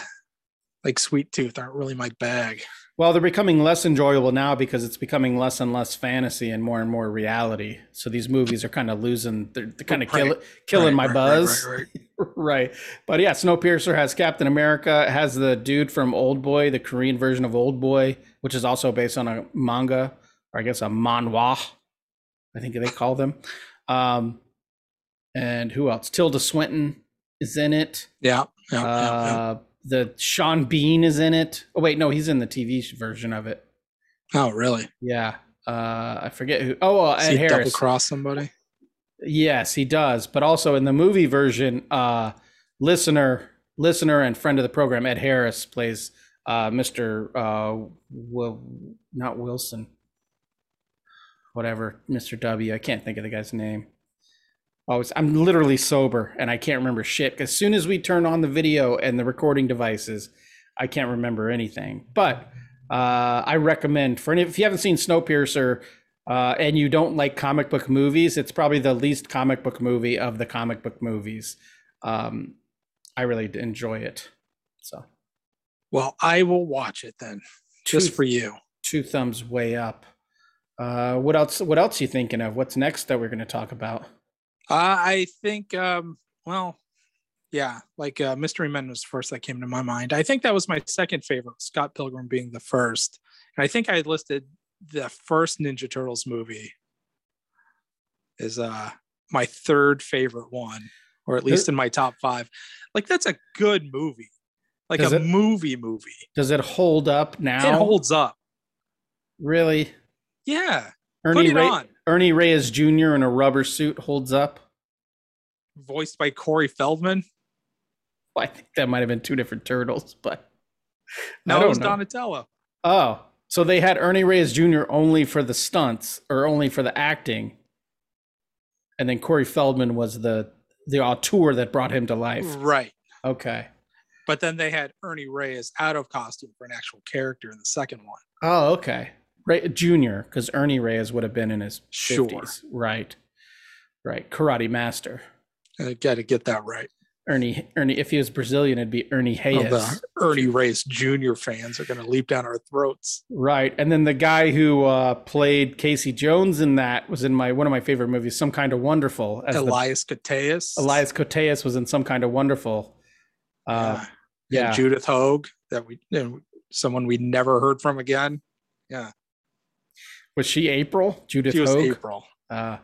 like Sweet Tooth aren't really my bag. Well, they're becoming less enjoyable now because it's becoming less and less fantasy and more and more reality. So these movies are kind of losing, they're, they're kind of Right. kill, killing Right, my right, buzz. [laughs] right. But yeah, Snowpiercer has Captain America, has the dude from Old Boy, the Korean version of Old Boy, which is also based on a manga, or I guess a manhwa, I think they call them. Um, and who else? Tilda Swinton is in it. Yeah. yeah, yeah, yeah. The Sean Bean is in it. Oh wait, no, he's in the TV version of it. Oh, really? Yeah. Uh, I forget who. Oh, uh, Ed he double cross somebody? Yes, he does. But also in the movie version, uh, listener, listener, and friend of the program, Ed Harris plays uh, Mr. Uh, Will, not Wilson, whatever, Mr. W. I can't think of the guy's name. Oh, it's, I'm literally sober and I can't remember shit. As soon as we turn on the video and the recording devices, I can't remember anything. But uh, I recommend for any, if you haven't seen Snowpiercer uh, and you don't like comic book movies, it's probably the least comic book movie of the comic book movies. Um, I really enjoy it. So Well, I will watch it then, just two, for you. two thumbs way up. Uh, what else? What else you thinking of? What's next that we're going to talk about? Uh, I think, um, well, yeah, like uh, Mystery Men was the first that came to my mind. I think that was my second favorite, Scott Pilgrim being the first. And I think I listed the first Ninja Turtles movie is uh my third favorite one, or at least in my top five. Like that's a good movie, like Does a it? movie movie. Does it hold up now? It holds up. really. Yeah, Ernie put it Ray- on. Ernie Reyes Jr. in a rubber suit holds up. Voiced by Corey Feldman. Well, I think that might have been two different turtles, but No, it was know. Donatello. Oh, so they had Ernie Reyes Jr. only for the stunts or only for the acting, and then Corey Feldman was the the auteur that brought him to life. Right. Okay. But then they had Ernie Reyes out of costume for an actual character in the second one. Oh, okay. Ray Junior, because Ernie Reyes would have been in his Sure. fifties, right? Right. Karate master. I got to get that right. Ernie. Ernie. If he was Brazilian, it'd be Ernie Oh, Reyes. the Ernie Reyes Jr. fans are going to leap down our throats. Right, and then the guy who uh, played Casey Jones in that was in my one of my favorite movies, Some Kind of Wonderful. The, Elias Koteas. Elias Koteas was in Some Kind of Wonderful. Uh, yeah. yeah. Judith Hoag, that we, you know, someone we never heard from again. Was she April? Judith She was Hoag. April. Uh,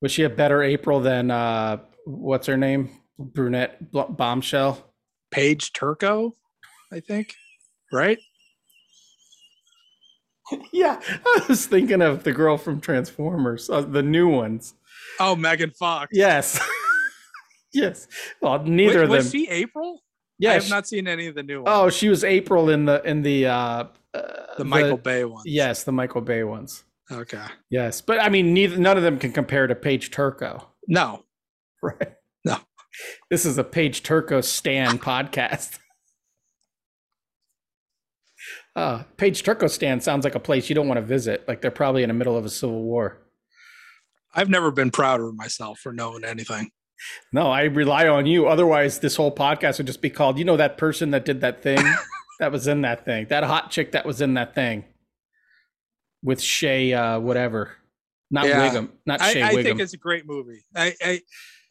was she a better April than uh, what's her name? Brunette Bl- Bombshell. Paige Turco, I think. Right? [laughs] yeah, I was thinking of the girl from Transformers, uh, the new ones. Oh, Megan Fox. Yes, [laughs] yes. Well, neither Wait, of them. was she April? Yes. I have she- not seen any of the new ones. Oh, she was April in the in the uh, uh the Michael Bay ones. Yes, the Michael Bay ones. Okay. Yes, but I mean, neither none of them can compare to Paige Turco, No. [laughs] right? No. This is a Paige Turco Stan [laughs] podcast. Uh, Paige Turco Stan sounds like a place you don't want to visit. Like they're probably in the middle of a civil war. I've never been prouder of myself for knowing anything. No, I rely on you. Otherwise, this whole podcast would just be called, you know, that person that did that thing [laughs] that was in that thing, that hot chick that was in that thing with Shay, uh, whatever. Not Yeah. Wiggum, not I, Shay I Wiggum. think it's a great movie. I, I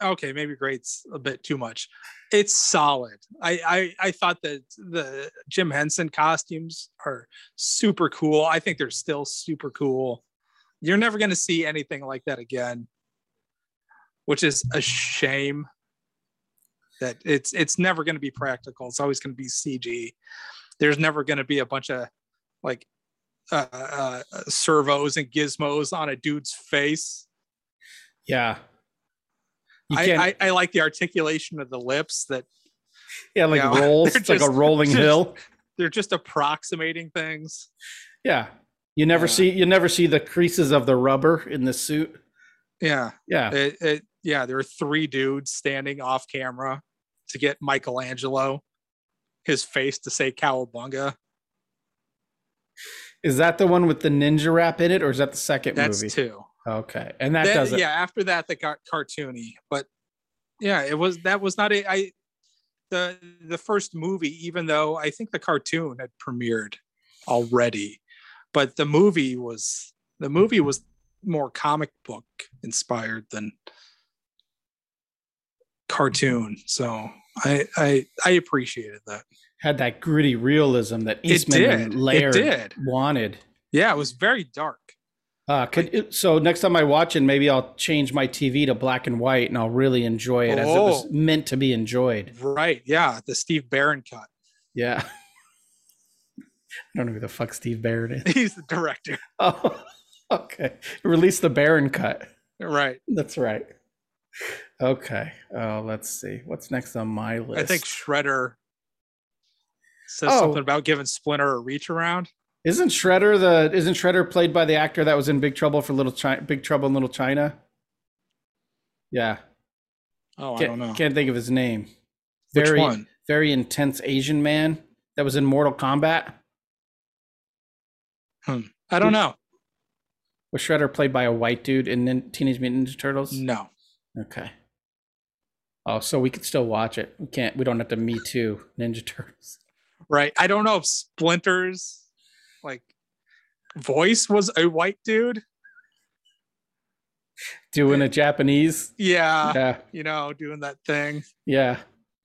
okay, maybe great's a bit too much. It's solid. I, I I thought that the Jim Henson costumes are super cool. I think they're still super cool. You're never going to see anything like that again, which is a shame. That it's it's never going to be practical. It's always going to be CG. There's never going to be a bunch of like uh, uh, servos and gizmos on a dude's face. yeah. I, I, I like the articulation of the lips that yeah, like you know, rolls. [laughs] It's like a just- rolling just- hill. they're just approximating things. Yeah. You never Yeah. see you never see the creases of the rubber in the suit. Yeah. Yeah. It, it, yeah, there are three dudes standing off camera to get Michelangelo his face to say cowabunga. Is that the one with the ninja rap in it, or is that the second That's movie? two. Okay. And that does it. yeah, after that they got cartoony, but yeah, it was that was not a I the the first movie, even though I think the cartoon had premiered already, but the movie was the movie was more comic book inspired than cartoon. So I I I appreciated that. Had that gritty realism that Eastman and It Laird did. wanted. Yeah, it was very dark. Uh, could it, so next time I watch it, maybe I'll change my TV to black and white, and I'll really enjoy it as it was Oh. meant to be enjoyed. Right. Yeah. The Steve Barron cut. Yeah. [laughs] I don't know who the fuck Steve Barron is. [laughs] He's the director. [laughs] Oh, okay. Release the Barron cut. Right. That's right. Okay. Oh, let's see. What's next on my list? I think Shredder says Oh. something about giving Splinter a reach around. isn't Shredder the isn't Shredder played by the actor that was in Big Trouble for Little China? Big Trouble in Little China. Yeah. Oh, I Can't, don't know. can't think of his name. Which Very one? very intense Asian man that was in Mortal Kombat. Hmm. I don't know. Was Shredder played by a white dude in Teenage Mutant Ninja Turtles? No. Okay. Oh, so we could still watch it. We can't. We don't have to Me Too Ninja Turtles. Right. I don't know if Splinter's like voice was a white dude. Doing a Japanese. Yeah. Yeah, You know, doing that thing. yeah,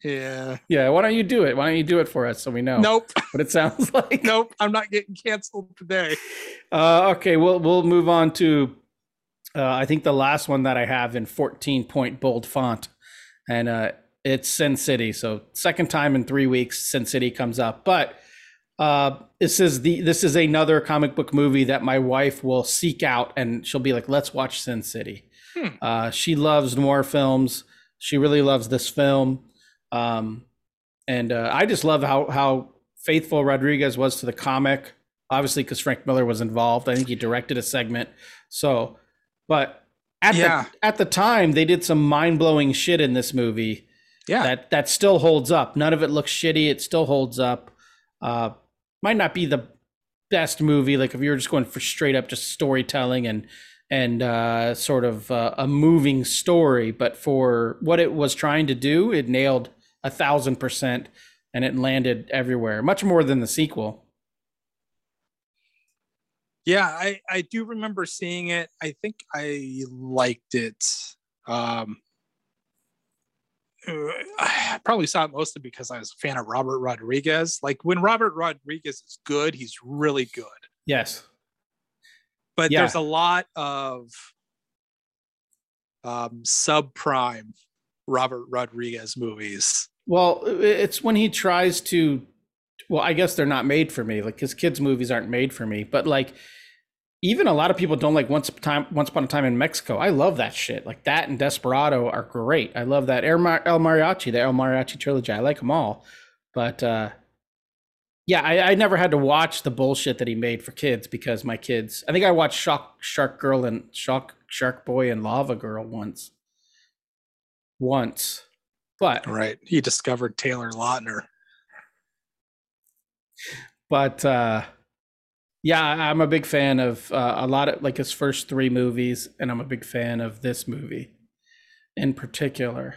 Yeah. yeah. Why don't you do it? Why don't you do it for us so we know Nope. what it sounds [laughs] like? Nope. I'm not getting canceled today. Uh, okay, we'll we'll move on to. Uh, I think the last one that I have in 14 point bold font, and uh, it's Sin City. So second time in three weeks, Sin City comes up. But uh, this is the this is another comic book movie that my wife will seek out, and she'll be like, "Let's watch Sin City." Hmm. Uh, she loves noir films. She really loves this film, um, and uh, I just love how how faithful Rodriguez was to the comic obviously because Frank Miller was involved. I think he directed a segment. So, but at Yeah. the at the time, they did some mind blowing shit in this movie Yeah. that that still holds up. None of it looks shitty. It still holds up. Uh, might not be the best movie. Like if you were just going for straight up just storytelling and and uh, sort of uh, a moving story, but for what it was trying to do, it nailed a thousand percent, and it landed everywhere. Much more than the sequel. Yeah, I I do remember seeing it. I think I liked it. Um uh, [sighs] I probably saw it mostly because I was a fan of Robert Rodriguez. Like when Robert Rodriguez is good, he's really good. Yes. But Yeah. there's a lot of um subprime Robert Rodriguez movies. Well, it's when he tries to. Well, I guess they're not made for me. Like his kids' movies aren't made for me. But like, even a lot of people don't like Once Time. Once Upon a Time in Mexico. I love that shit. Like that and Desperado are great. I love that El, Mariachi, the El Mariachi trilogy. I like them all. But uh, yeah, I, I never had to watch the bullshit that he made for kids because my kids. I think I watched Shock Shark Girl and Shock Shark Boy and Lava Girl once. Once, but Right. He discovered Taylor Lautner. But uh yeah i'm a big fan of uh, a lot of like his first three movies and i'm a big fan of this movie in particular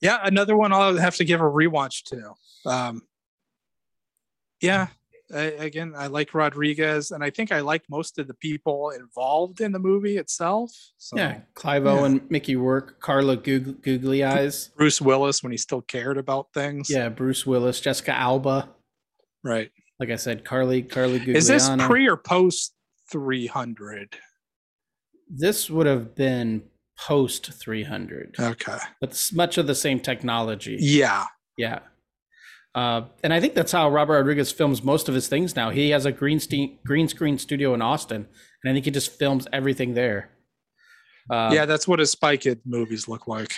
Yeah, another one I'll have to give a rewatch to. Um, yeah, I, again, I like Rodriguez, and I think I like most of the people involved in the movie itself. So yeah clive yeah. owen mickey rourke carla Goog- googly eyes Bruce Willis when he still cared about things. yeah bruce willis jessica alba right. like i said carly carly Gugliana. Is this pre or post three hundred? this would have been post 300 Okay. but it's much of the same technology Yeah. Yeah. Uh, and I think that's how Robert Rodriguez films most of his things now. He has a green, ste- green screen studio in Austin, and I think he just films everything there. Uh, yeah, that's what his Spy Kid movies look like.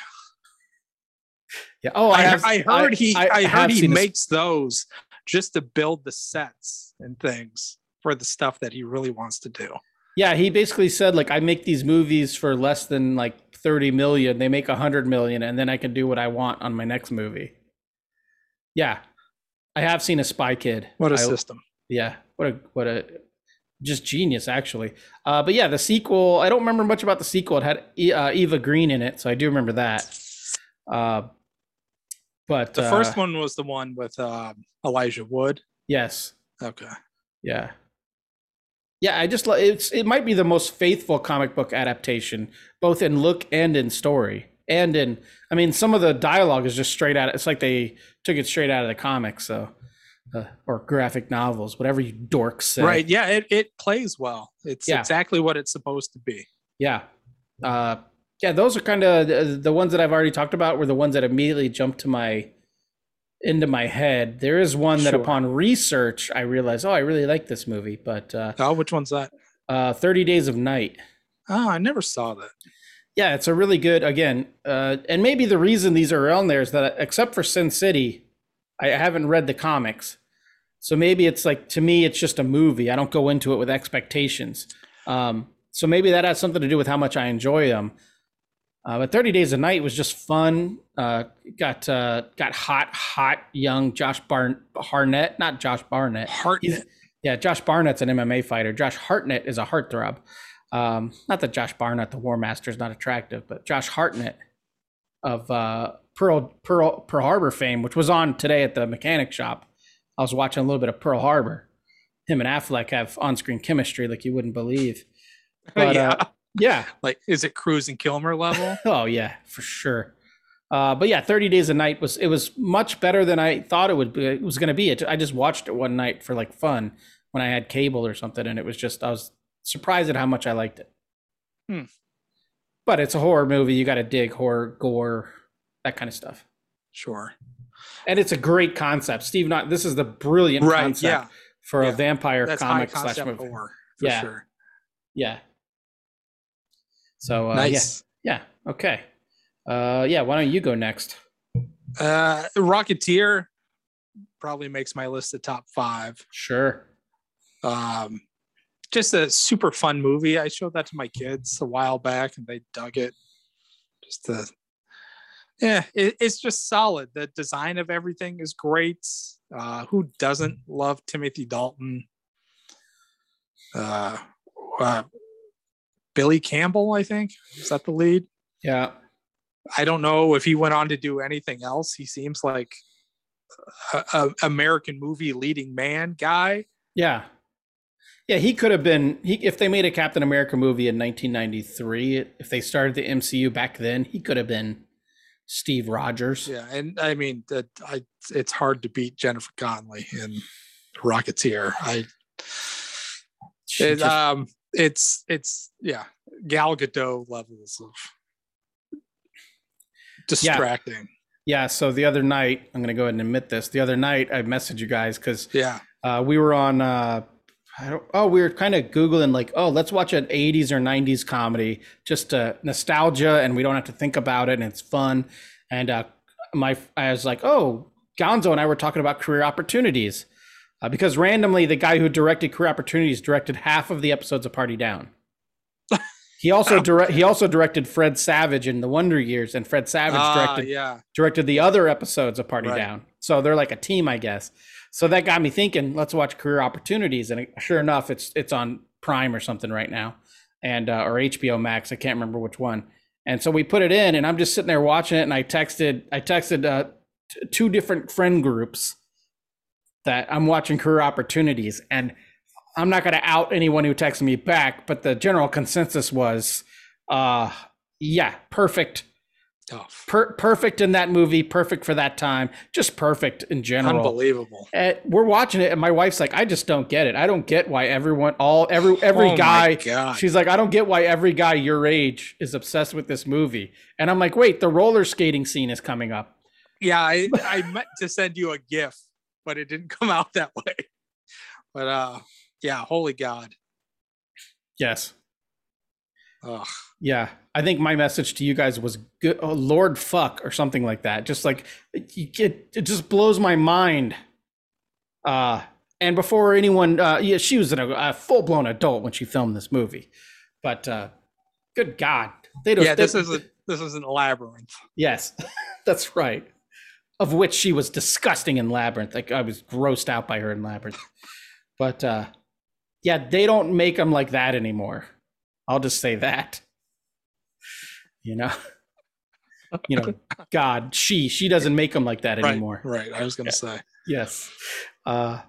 Yeah. Oh, I, have, I heard he I, heard he makes those just to build the sets and things for the stuff that he really wants to do. Yeah, he basically said like I make these movies for less than like 30 million. They make 100 million and then I can do what I want on my next movie. Yeah. I have seen a Spy Kid. What a I- system. Yeah. What a what a just genius actually. Uh but yeah, the sequel, I don't remember much about the sequel. It had uh, Eva Green in it, so I do remember that. Uh but The uh, first one was the one with um, Elijah Wood. yes. Okay. Yeah. Yeah, I just it's it might be the most faithful comic book adaptation, both in look and in story. And in I mean some of the dialogue is just straight out it's like they took it straight out of the comics, so uh, or graphic novels, whatever you dorks say. Right. Yeah. It, it plays well. It's Yeah. exactly what it's supposed to be. Yeah. Uh yeah, those are kind of the, the ones that I've already talked about were the ones that immediately jumped to my into my head. There is one that Sure. upon research I realized, oh, I really like this movie, but uh Oh, which one's that? uh 30 Days of Night. Oh, I never saw that. Yeah, it's a really good again, uh, and maybe the reason these are on there is that except for Sin City, I haven't read the comics, so maybe it's like to me it's just a movie. I don't go into it with expectations, um, so maybe that has something to do with how much I enjoy them. Uh, but Thirty Days a Night was just fun. Uh, got uh, got hot, hot young Josh Barn Harnett, not Josh Barnett. Hartnett. He's- yeah, Josh Barnett's an MMA fighter. Josh Hartnett is a heartthrob. Um, not that Josh Barnett, the War Master, is not attractive, but Josh Hartnett of uh, Pearl, Pearl Pearl Harbor fame, which was on today at the mechanic shop. I was watching a little bit of Pearl Harbor. Him and Affleck have on-screen chemistry like you wouldn't believe. [laughs] But, yeah. uh, Yeah. like, is it Cruise and Kilmer level? [laughs] Oh yeah, for sure. Uh, but yeah, Thirty Days a Night was it was much better than I thought it would be. It was going to be. It, I just watched it one night for like fun when I had cable or something, and it was just I was surprised at how much I liked it. Hmm. But it's a horror movie. You got to dig horror, gore, that kind of stuff. sure. And it's a great concept. Steve, not this is the brilliant Right. concept Yeah. for Yeah. a vampire That's comic slash movie. horror for Yeah. sure. Yeah. So uh, nice. yeah, yeah, okay. Uh, yeah, why don't you go next? Uh, Rocketeer probably makes my list of top five. Sure. Um, just a super fun movie. I showed that to my kids a while back, and they dug it. Just the, yeah, it, it's just solid. The design of everything is great. Uh, who doesn't love Timothy Dalton? Uh, uh, Billy Campbell, I think, is that the lead? Yeah. I don't know if he went on to do anything else. He seems like a, a American movie leading man guy. Yeah. Yeah, he could have been he if they made a Captain America movie in 1993, if they started the MCU back then, he could have been Steve Rogers. Yeah, and I mean that I it's hard to beat Jennifer Connelly in Rocketeer. I it, just- um it's it's yeah, Gal Gadot levels of distracting. yeah, so the other night, I'm going to go ahead and admit this. The other night I messaged you guys cuz Yeah. uh, we were on uh oh, we were kind of googling like, oh, let's watch an '80s or '90s comedy, just uh, nostalgia, and we don't have to think about it, and it's fun. And uh, my, I was like, oh, Gonzo and I were talking about career opportunities, uh, because randomly the guy who directed Career Opportunities directed half of the episodes of Party Down. [laughs] He also direct, he also directed Fred Savage in the Wonder Years, and Fred Savage Ah, directed yeah. directed the other episodes of Party Right. Down. So they're like a team, I guess. So that got me thinking, let's watch Career Opportunities. And sure enough, it's it's on Prime or something right now, and uh, or HBO Max. I can't remember which one. And so we put it in, and I'm just sitting there watching it. And I texted I texted uh, t- two different friend groups that I'm watching Career Opportunities, and I'm not going to out anyone who texted me back, but the general consensus was, uh, yeah, perfect Oh, per- perfect in that movie, perfect for that time, just perfect in general. unbelievable. And we're watching it, and my wife's like, "I just don't get it. I don't get why everyone, all every every Oh guy." She's like, "I don't get why every guy your age is obsessed with this movie." And I'm like, "Wait, the roller skating scene is coming up." Yeah, I, [laughs] I meant to send you a GIF, but it didn't [laughs] come out that way. But uh yeah, holy God. Yes. Ugh. Yeah, I think my message to you guys was good, oh, Lord fuck or something like that. Just like get, it just blows my mind. Uh, and before anyone, uh, yeah, she was a, a full blown adult when she filmed this movie, but uh, good God, they don't. Yeah, they- this is a this is an labyrinth. yes, [laughs] that's right. Of which she was disgusting in Labyrinth. Like I was grossed out by her in Labyrinth. But uh, yeah, they don't make them like that anymore. I'll just say that. You know, you know, [laughs] God, she she doesn't make them like that Right, anymore. right. I was gonna Yeah. say. Yes. Uh,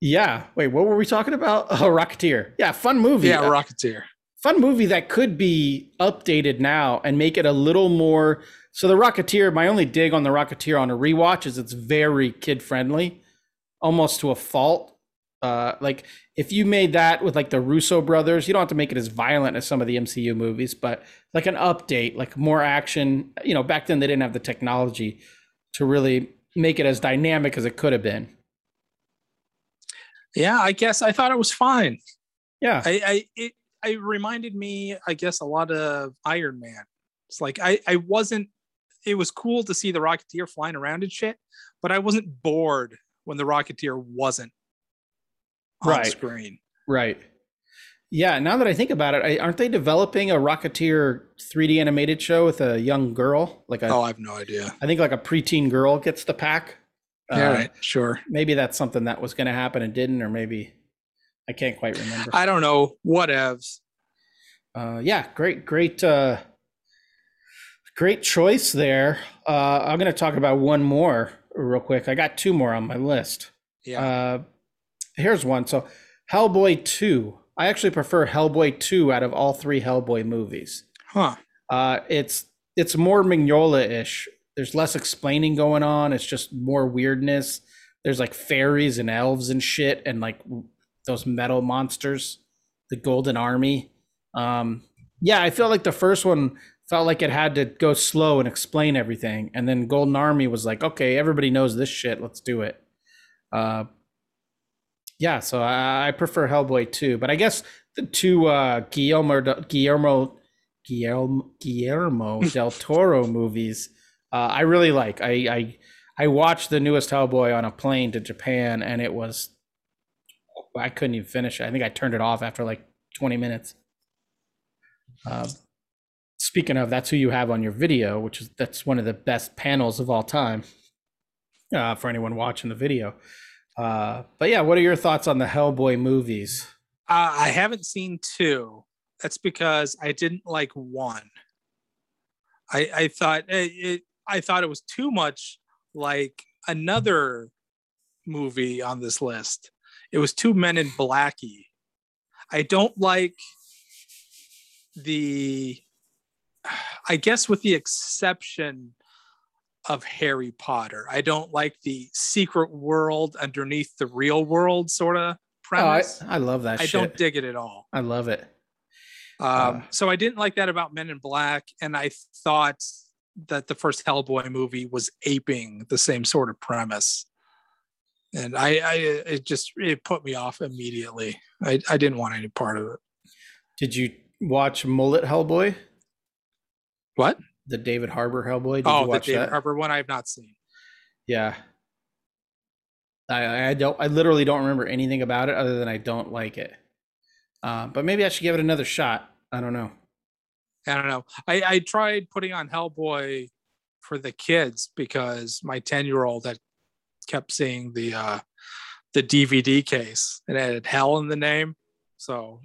yeah. Wait, what were we talking about? [laughs] Oh, Rocketeer. Yeah, fun movie. Yeah, Uh, Rocketeer. fun movie that could be updated now and make it a little more so the rocketeer my only dig on the rocketeer on a rewatch is it's very kid friendly almost to a fault uh like if you made that with like the russo brothers you don't have to make it as violent as some of the mcu movies but like an update like more action you know back then they didn't have the technology to really make it as dynamic as it could have been Yeah, I guess I thought it was fine. yeah I, I it it reminded me, I guess, a lot of Iron Man. It's like I I wasn't. It was cool to see the Rocketeer flying around and shit, but I wasn't bored when the Rocketeer wasn't on Right. screen. Right. Yeah. Now that I think about it, I, aren't they developing a Rocketeer 3D animated show with a young girl? Like a, Oh, I have no idea. I think like a preteen girl gets the pack. Uh, All right, sure. Maybe that's something that was going to happen and didn't, or maybe I can't quite remember. I don't know. Whatevs. uh, yeah. Great, great, uh, great choice there. Uh, I'm going to talk about one more real quick. I got two more on my list. Yeah. Uh, here's one. So, Hellboy 2. I actually prefer Hellboy 2 out of all three Hellboy movies. huh. Uh, it's it's more Mignola-ish. There's less explaining going on. It's just more weirdness. There's like fairies and elves and shit, and like those metal monsters, the Golden Army. Um, yeah, I feel like the first one felt like it had to go slow and explain everything, and then Golden Army was like, okay, everybody knows this shit. Let's do it. Uh, yeah, so I, I prefer Hellboy too, but I guess the two uh, Guillermo Guillermo Guillermo, Guillermo [laughs] del Toro movies. Uh, I really like. I, I I watched the newest Hellboy on a plane to Japan, and it was I couldn't even finish it. I think I turned it off after like 20 minutes. Uh, speaking of, that's who you have on your video, which is that's one of the best panels of all time uh, for anyone watching the video. Uh, but yeah, what are your thoughts on the Hellboy movies? Uh, I haven't seen two. That's because I didn't like one. I I thought it, it I thought it was too much like another movie on this list. It was too Men in Blacky. I don't like the I guess with the exception of Harry Potter. I don't like the secret world underneath the real world sort of Oh, I, premise. I love that I shit. don't dig it at all. I love it. Um, Uh, so I didn't like that about Men in Black, and I thought that the first Hellboy movie was aping the same sort of premise, and I, I it just it put me off immediately. I, I didn't want any part of it. Did you watch Mullet Hellboy? What? The David Harbour Hellboy? Did oh, you the David that? Harbour one I have not seen. Yeah. I I don't I literally don't remember anything about it other than I don't like it. Uh, but maybe I should give it another shot. I don't know. I don't know. I, I tried putting on Hellboy for the kids because my 10 year old had kept seeing the uh the DVD case and it had hell in the name. So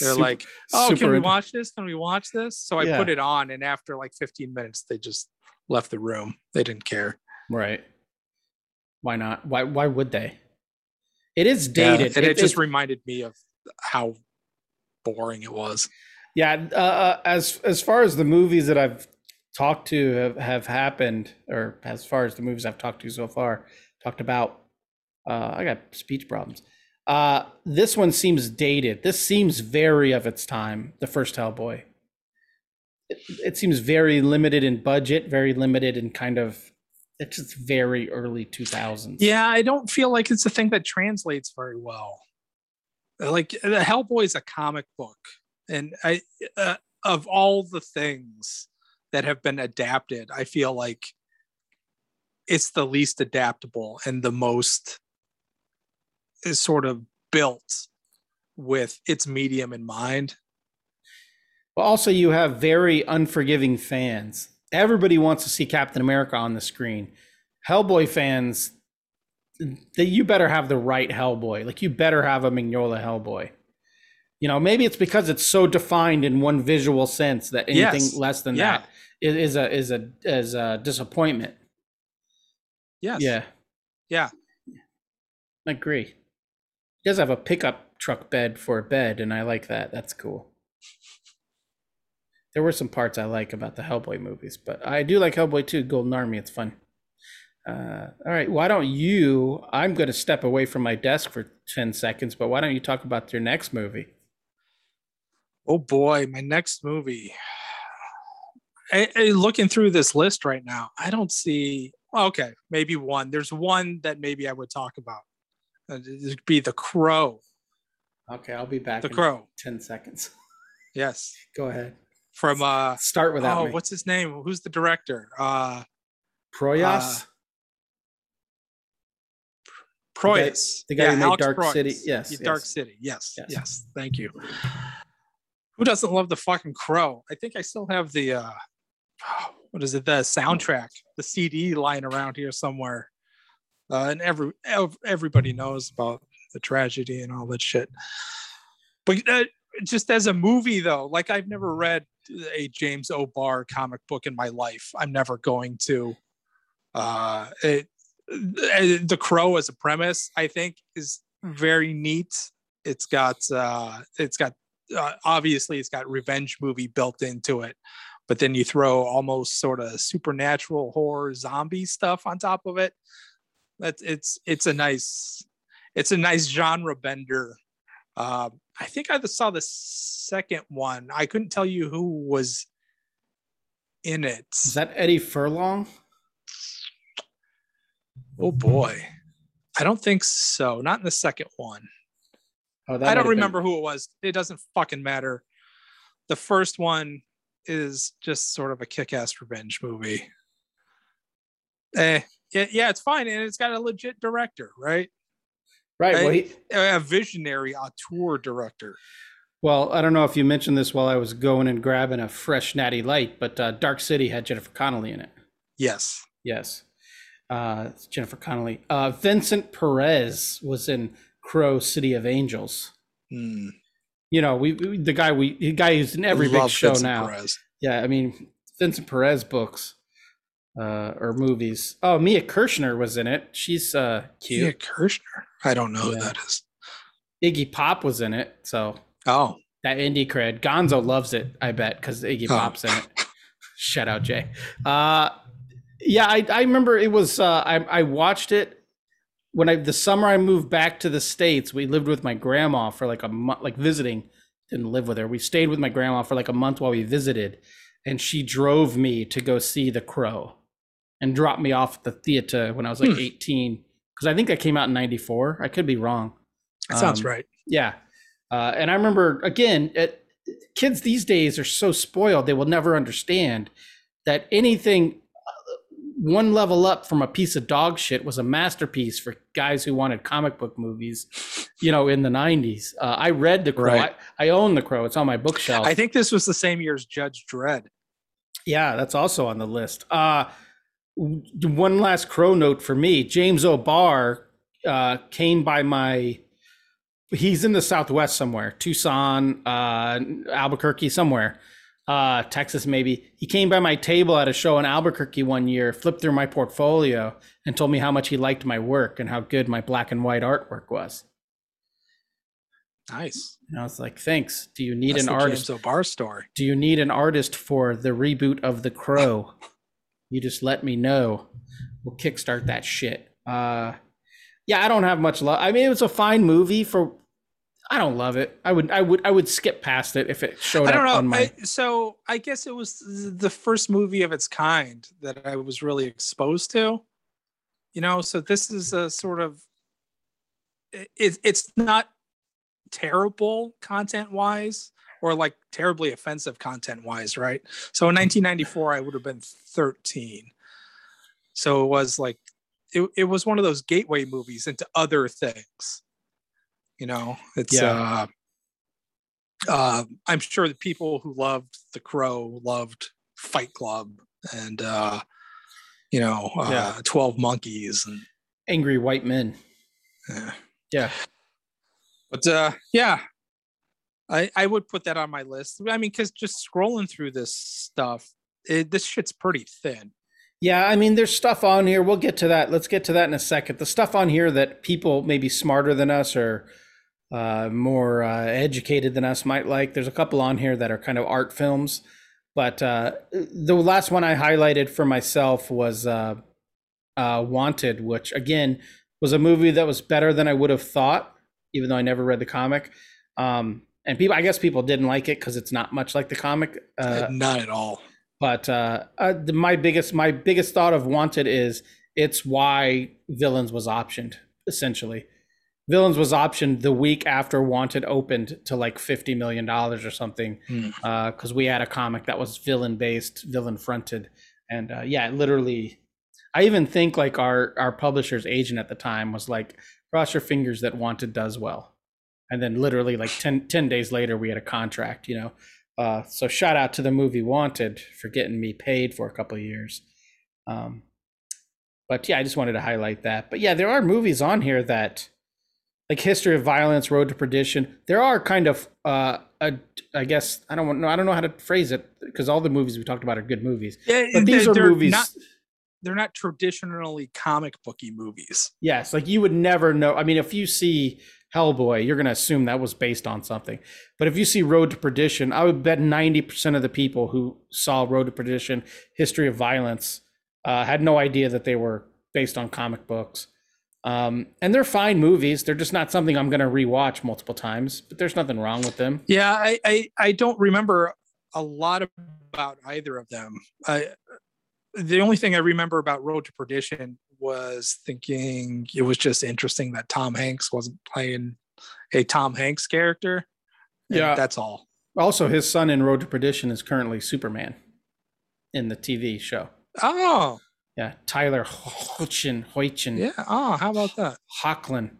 they're Sup- like, Oh, can we watch this? Can we watch this? So I Yeah. put it on and after like 15 minutes they just left the room. They didn't care. right? Why not? Why why would they? It is Yeah, dated. and it, just it- reminded me of how boring it was. Yeah, uh, uh, as as far as the movies that I've talked to have, have happened, or as far as the movies I've talked to so far, talked about, uh, I got speech problems. Uh, this one seems dated. This seems very of its time. The first Hellboy. It, it seems very limited in budget, very limited in kind of. It's just very early two thousands. Yeah, I don't feel like it's a thing that translates very well. Like the Hellboy is a comic book, and I uh, of all the things that have been adapted, I feel like it's the least adaptable and the most is sort of built with its medium in mind. Well, also you have very unforgiving fans. Everybody wants to see Captain America on the screen. Hellboy fans, that you better have the right Hellboy. Like you better have a Mignola Hellboy. You know, maybe it's because it's so defined in one visual sense that anything Yes. less than Yeah. that is, is a is a is a disappointment. Yes. Yeah, Yeah. I agree. He does have a pickup truck bed for a bed, and I like that. That's cool. There were some parts I like about the Hellboy movies, but I do like Hellboy 2, Golden Army. It's fun. Uh, all right, why don't you? I'm going to step away from my desk for 10 seconds, but why don't you talk about your next movie? Oh boy, my next movie. I, I- looking through this list right now, I don't see. Okay, maybe one. There's one that maybe I would talk about. Uh, It'd be The Crow. Okay, I'll be back The in Crow. 10 seconds. [laughs] Yes, Go ahead. from uh. Start without Oh, me. what's his name? Who's the director? Uh, Proyas? uh, Proyas. the guy who made Alex Dark Proyas. City. Yes, Yeah, Dark. City. Yes, Yes. yes. Thank you. Who doesn't love the fucking Crow? I think I still have the uh, what is it? The soundtrack, the CD lying around here somewhere. Uh, and every ev- everybody knows about the tragedy and all that shit. But uh, just as a movie, though, like I've never read a James O'Barr comic book in my life. I'm never going to. Uh, it, uh, the Crow as a premise, I think, is very neat. It's got uh, it's got uh, obviously it's got revenge movie built into it, but then you throw almost sort of supernatural horror zombie stuff on top of it. That's it's it's a nice it's a nice genre bender. Uh, I think I saw the second one. I couldn't tell you who was in it. Is that Eddie Furlong? Oh boy. I don't think so. Not in the second one. Oh, that I don't have been- remember who it was. It doesn't fucking matter. The first one is just sort of a kick-ass revenge movie. Eh, yeah, yeah, it's fine, and it's got a legit director, right? Right. Well, I- he, A visionary auteur director. Well, I don't know if you mentioned this while I was going and grabbing a fresh natty light, but uh, Dark City had Jennifer Connelly in it. Yes. Yes. Uh, Jennifer Connelly. Uh, Vincent Perez was in Crow City of Angels. Hmm. You know, we, we the guy we the guy who's in every big show Vincent now. Perez. Yeah, I mean Vincent Perez books uh, or movies. Oh, Mia Kirshner was in it. She's uh, cute. Mia Kirshner. I don't know who that is. Iggy Pop was in it, so Oh, that indie cred. Gonzo loves it, I bet, because Iggy Oh. Pop's in it. Shout out Jay. Uh, yeah, I, I remember it was. Uh, I I watched it when I the summer I moved back to the states. We lived with my grandma for like a month, like visiting. Didn't live with her. We stayed with my grandma for like a month while we visited, and she drove me to go see The Crow, and dropped me off at the theater when I was like Hmm. eighteen. Because I think that came out in '94. I could be wrong. that sounds Um, right. Yeah. Uh, and I remember, again, it, kids these days are so spoiled, they will never understand that anything uh, one level up from a piece of dog shit was a masterpiece for guys who wanted comic book movies, you know, in the 90s. Uh, I read The Crow. Right. I, I own The Crow. It's on my bookshelf. I think this was the same year as Judge Dredd. Yeah, that's also on the list. Uh, one last crow note for me: James O'Barr uh, came by my. He's in the Southwest somewhere, Tucson, uh, Albuquerque, somewhere, uh, Texas maybe. He came by my table at a show in Albuquerque one year, flipped through my portfolio, and told me how much he liked my work and how good my black and white artwork was. Nice. And I was like, "Thanks. Do you need That's an artist?" James O'Barr story. do you need an artist for the reboot of The Crow? You just let me know. We'll kickstart that shit. Uh, yeah, I don't have much love. I mean, it was a fine movie for. I don't love it. I would, I would, I would skip past it if it showed up. I don't know. on my. I, so I guess it was the first movie of its kind that I was really exposed to. You know, so this is a sort of it, it's not terrible content wise, or like terribly offensive content wise, right? So in 1994, I would have been 13. So it was like, it, it was one of those gateway movies into other things. You know, it's, Yeah. uh, uh, I'm sure the people who loved The Crow loved Fight Club and, uh, you know, uh, Yeah. 12 Monkeys and, Angry white men. uh, Yeah. but uh yeah i i would put that on my list i mean because just scrolling through this stuff it, this shit's pretty thin Yeah, I mean, there's stuff on here. We'll get to that. Let's get to that in a second. The stuff on here that people maybe smarter than us or uh, more uh, educated than us might like. There's a couple on here that are kind of art films, but uh, the last one I highlighted for myself was uh, uh, Wanted, which again was a movie that was better than I would have thought, even though I never read the comic. Um, and people, I guess people didn't like it because it's not much like the comic. Uh, not at all but uh, uh the, my biggest my biggest thought of wanted is it's why villains was optioned essentially villains was optioned the week after wanted opened to like 50 million dollars or something Hmm. because we had a comic that was villain based villain fronted and uh, yeah literally i even think like our our publisher's agent at the time was like cross your fingers that wanted does well and then literally like 10, 10 days later we had a contract you know uh, so shout out to the movie Wanted for getting me paid for a couple of years. Um, but yeah, I just wanted to highlight that. But yeah, there are movies on here that, like History of Violence, Road to Perdition. There are kind of, uh, a, I guess I don't want, no, I don't know how to phrase it because all the movies we talked about are good movies. yeah, But these they're movies. not, they're not traditionally comic booky movies Yes, like you would never know. I mean, if you see Hellboy, you're going to assume that was based on something. But if you see Road to Perdition, I would bet 90% of the people who saw Road to Perdition, History of Violence, uh, had no idea that they were based on comic books. Um, and they're fine movies. They're just not something I'm going to rewatch multiple times, but there's nothing wrong with them. yeah i i, I don't remember a lot about either of them i the only thing i remember about road to perdition was thinking it was just interesting that tom hanks wasn't playing a tom hanks character Yeah. that's all Also, his son in Road to Perdition is currently Superman in the TV show. oh Yeah, Tyler Hoechlin, Hoechlin. yeah oh how about that Hoechlin,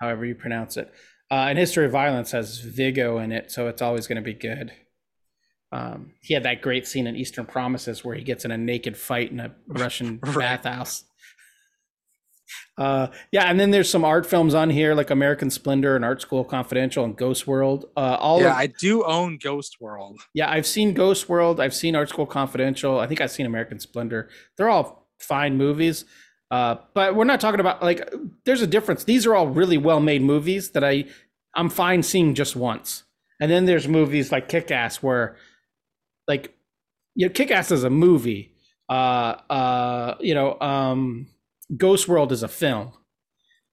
however you pronounce it. Uh, and History of Violence has Viggo in it, so it's always going to be good. Um, he had that great scene in Eastern Promises where he gets in a naked fight in a [laughs] Russian [laughs] Right. bathhouse. Uh, yeah, and then there's some art films on here like American Splendor and Art School Confidential and Ghost World. Uh, all yeah of, i do own ghost world yeah, I've seen Ghost World. I've seen Art School Confidential. I think I've seen American Splendor. They're all fine movies. Uh, but we're not talking about like there's a difference. These are all really well made movies that I I'm fine seeing just once. And then there's movies like Kick Ass where like you know, Kick Ass is a movie. Uh uh you know, um Ghost World is a film.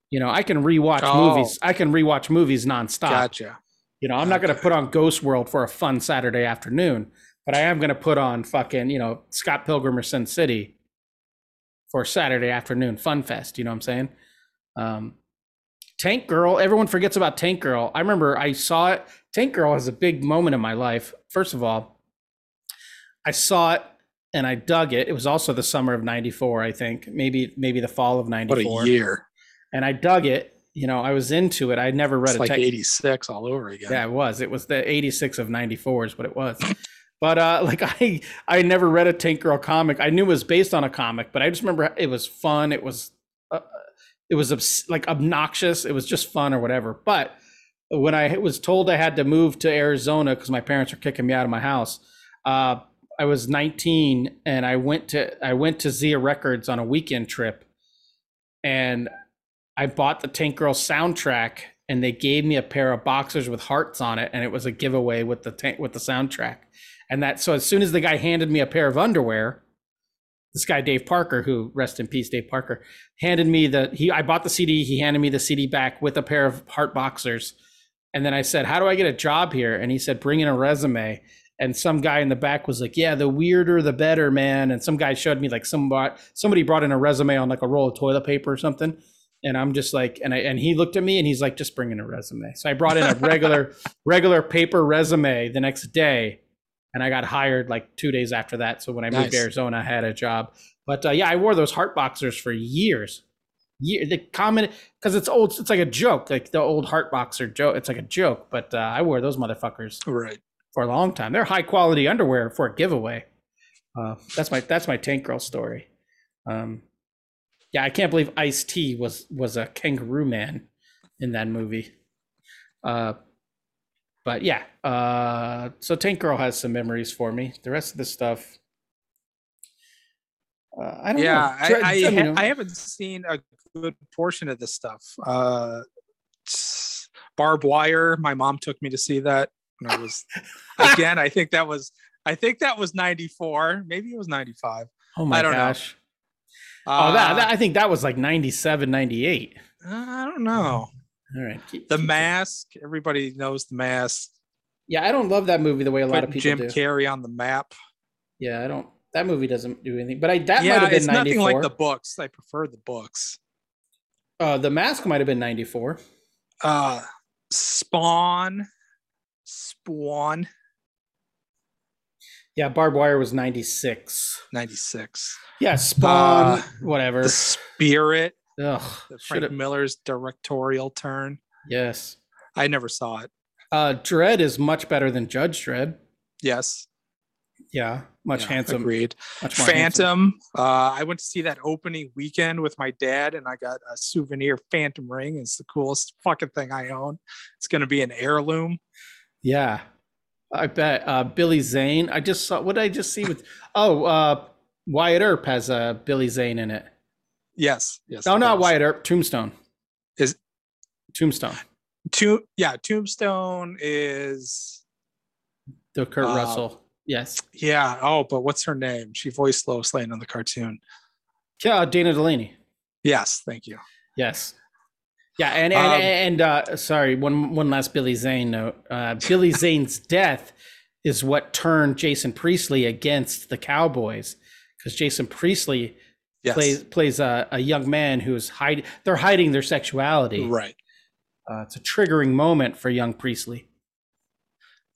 You know, I can rewatch Oh. movies. I can rewatch movies nonstop. gotcha You know, I'm not going to put on Ghost World for a fun Saturday afternoon, but I am going to put on fucking, you know, Scott Pilgrim or Sin City for Saturday afternoon fun fest. You know what I'm saying? Um, Tank Girl, everyone forgets about Tank Girl. I remember I saw it. Tank Girl was a big moment in my life. First of all, I saw it and I dug it. It was also the summer of 94, I think, maybe, maybe the fall of '94. what 94. a year And I dug it. You know, I was into it. I'd never read it's a like Tank 86 all over again yeah, it was. It was the 86 of 94 is what it was. But uh [laughs] like I I never read a Tank Girl comic. I knew it was based on a comic, but I just remember it was fun. It was uh, it was obs- like obnoxious. It was just fun or whatever. But when I was told I had to move to Arizona because my parents were kicking me out of my house, uh, I was 19 and I went to I went to Zia Records on a weekend trip, and I bought the Tank Girl soundtrack, and they gave me a pair of boxers with hearts on it, and it was a giveaway with the tank with the soundtrack. And that so as soon as the guy handed me a pair of underwear, this guy Dave Parker, who rest in peace, Dave Parker, handed me the he I bought the CD, he handed me the CD back with a pair of heart boxers. And then I said, How do I get a job here? And he said, Bring in a resume. And some guy in the back was like, Yeah, the weirder the better, man. And some guy showed me like somebody somebody brought in a resume on like a roll of toilet paper or something. and I'm just like, and I and he looked at me and he's like, just bring in a resume. So I brought in a regular [laughs] regular paper resume the next day, and I got hired like two days after that. So when I moved Nice. to Arizona, I had a job. But uh, yeah, I wore those heart boxers for years. Year the common because it's old. It's like a joke, like the old heart boxer joke. It's like a joke, but uh, I wore those motherfuckers Right. For a long time. They're high quality underwear for a giveaway. Uh, that's my that's my tank girl story. Um, yeah, I can't believe Ice T was was a kangaroo man in that movie. Uh, but yeah, uh, so Tank Girl has some memories for me. The rest of the stuff, uh, I don't Yeah, know. I, I, [laughs] you know, I haven't seen a good portion of this stuff. Uh, Barbed Wire. My mom took me to see that I was again. I think that was. I think that was ninety four. Maybe it was ninety five. oh my I don't know. gosh. Uh, oh, that, that I think that was like 97, 98. I don't know. All right. keep- The keep- Mask. Everybody knows the Mask. Yeah, I don't love that movie the way a lot of Put people Jim do. Carrey on the map. Yeah, I don't. That movie doesn't do anything. But I that might yeah, have been it's ninety nothing like the books. I prefer the books. uh, the Mask might have been ninety four. Uh, Spawn. Spawn. Yeah, Barbed Wire was ninety six. Ninety six. Yeah, Spawn, Uh, whatever. The Spirit. Ugh, Frank have. Miller's directorial turn. Yes. I never saw it. Uh, Dredd is much better than Judge Dredd. Yes, Yeah, much Yeah, handsome. Agreed. Much more handsome. Phantom. Uh, I went to see that opening weekend with my dad, and I got a souvenir Phantom ring. It's the coolest fucking thing I own. It's gonna be an heirloom. Yeah, I bet. Uh, Billy Zane. I just saw. What did I just see with? Oh, uh, Wyatt Earp has uh, Billy Zane in it. Yes. Yes. No, not does. Wyatt Earp. Tombstone. Is- Tombstone? To- yeah, Tombstone is. The Kurt Uh, Russell. Yes. Yeah. Oh, but what's her name? She voiced Lois Lane on the cartoon. Yeah, Dana Delany. Yes. Thank you. Yes. Yeah, and and, Um, and uh, sorry, one one last Billy Zane note. Uh, Billy [laughs] Zane's death is what turned Jason Priestley against the Cowboys because Jason Priestley Yes. plays plays a, a young man who's hiding. They're hiding their sexuality. Right. Uh, it's a triggering moment for young Priestley.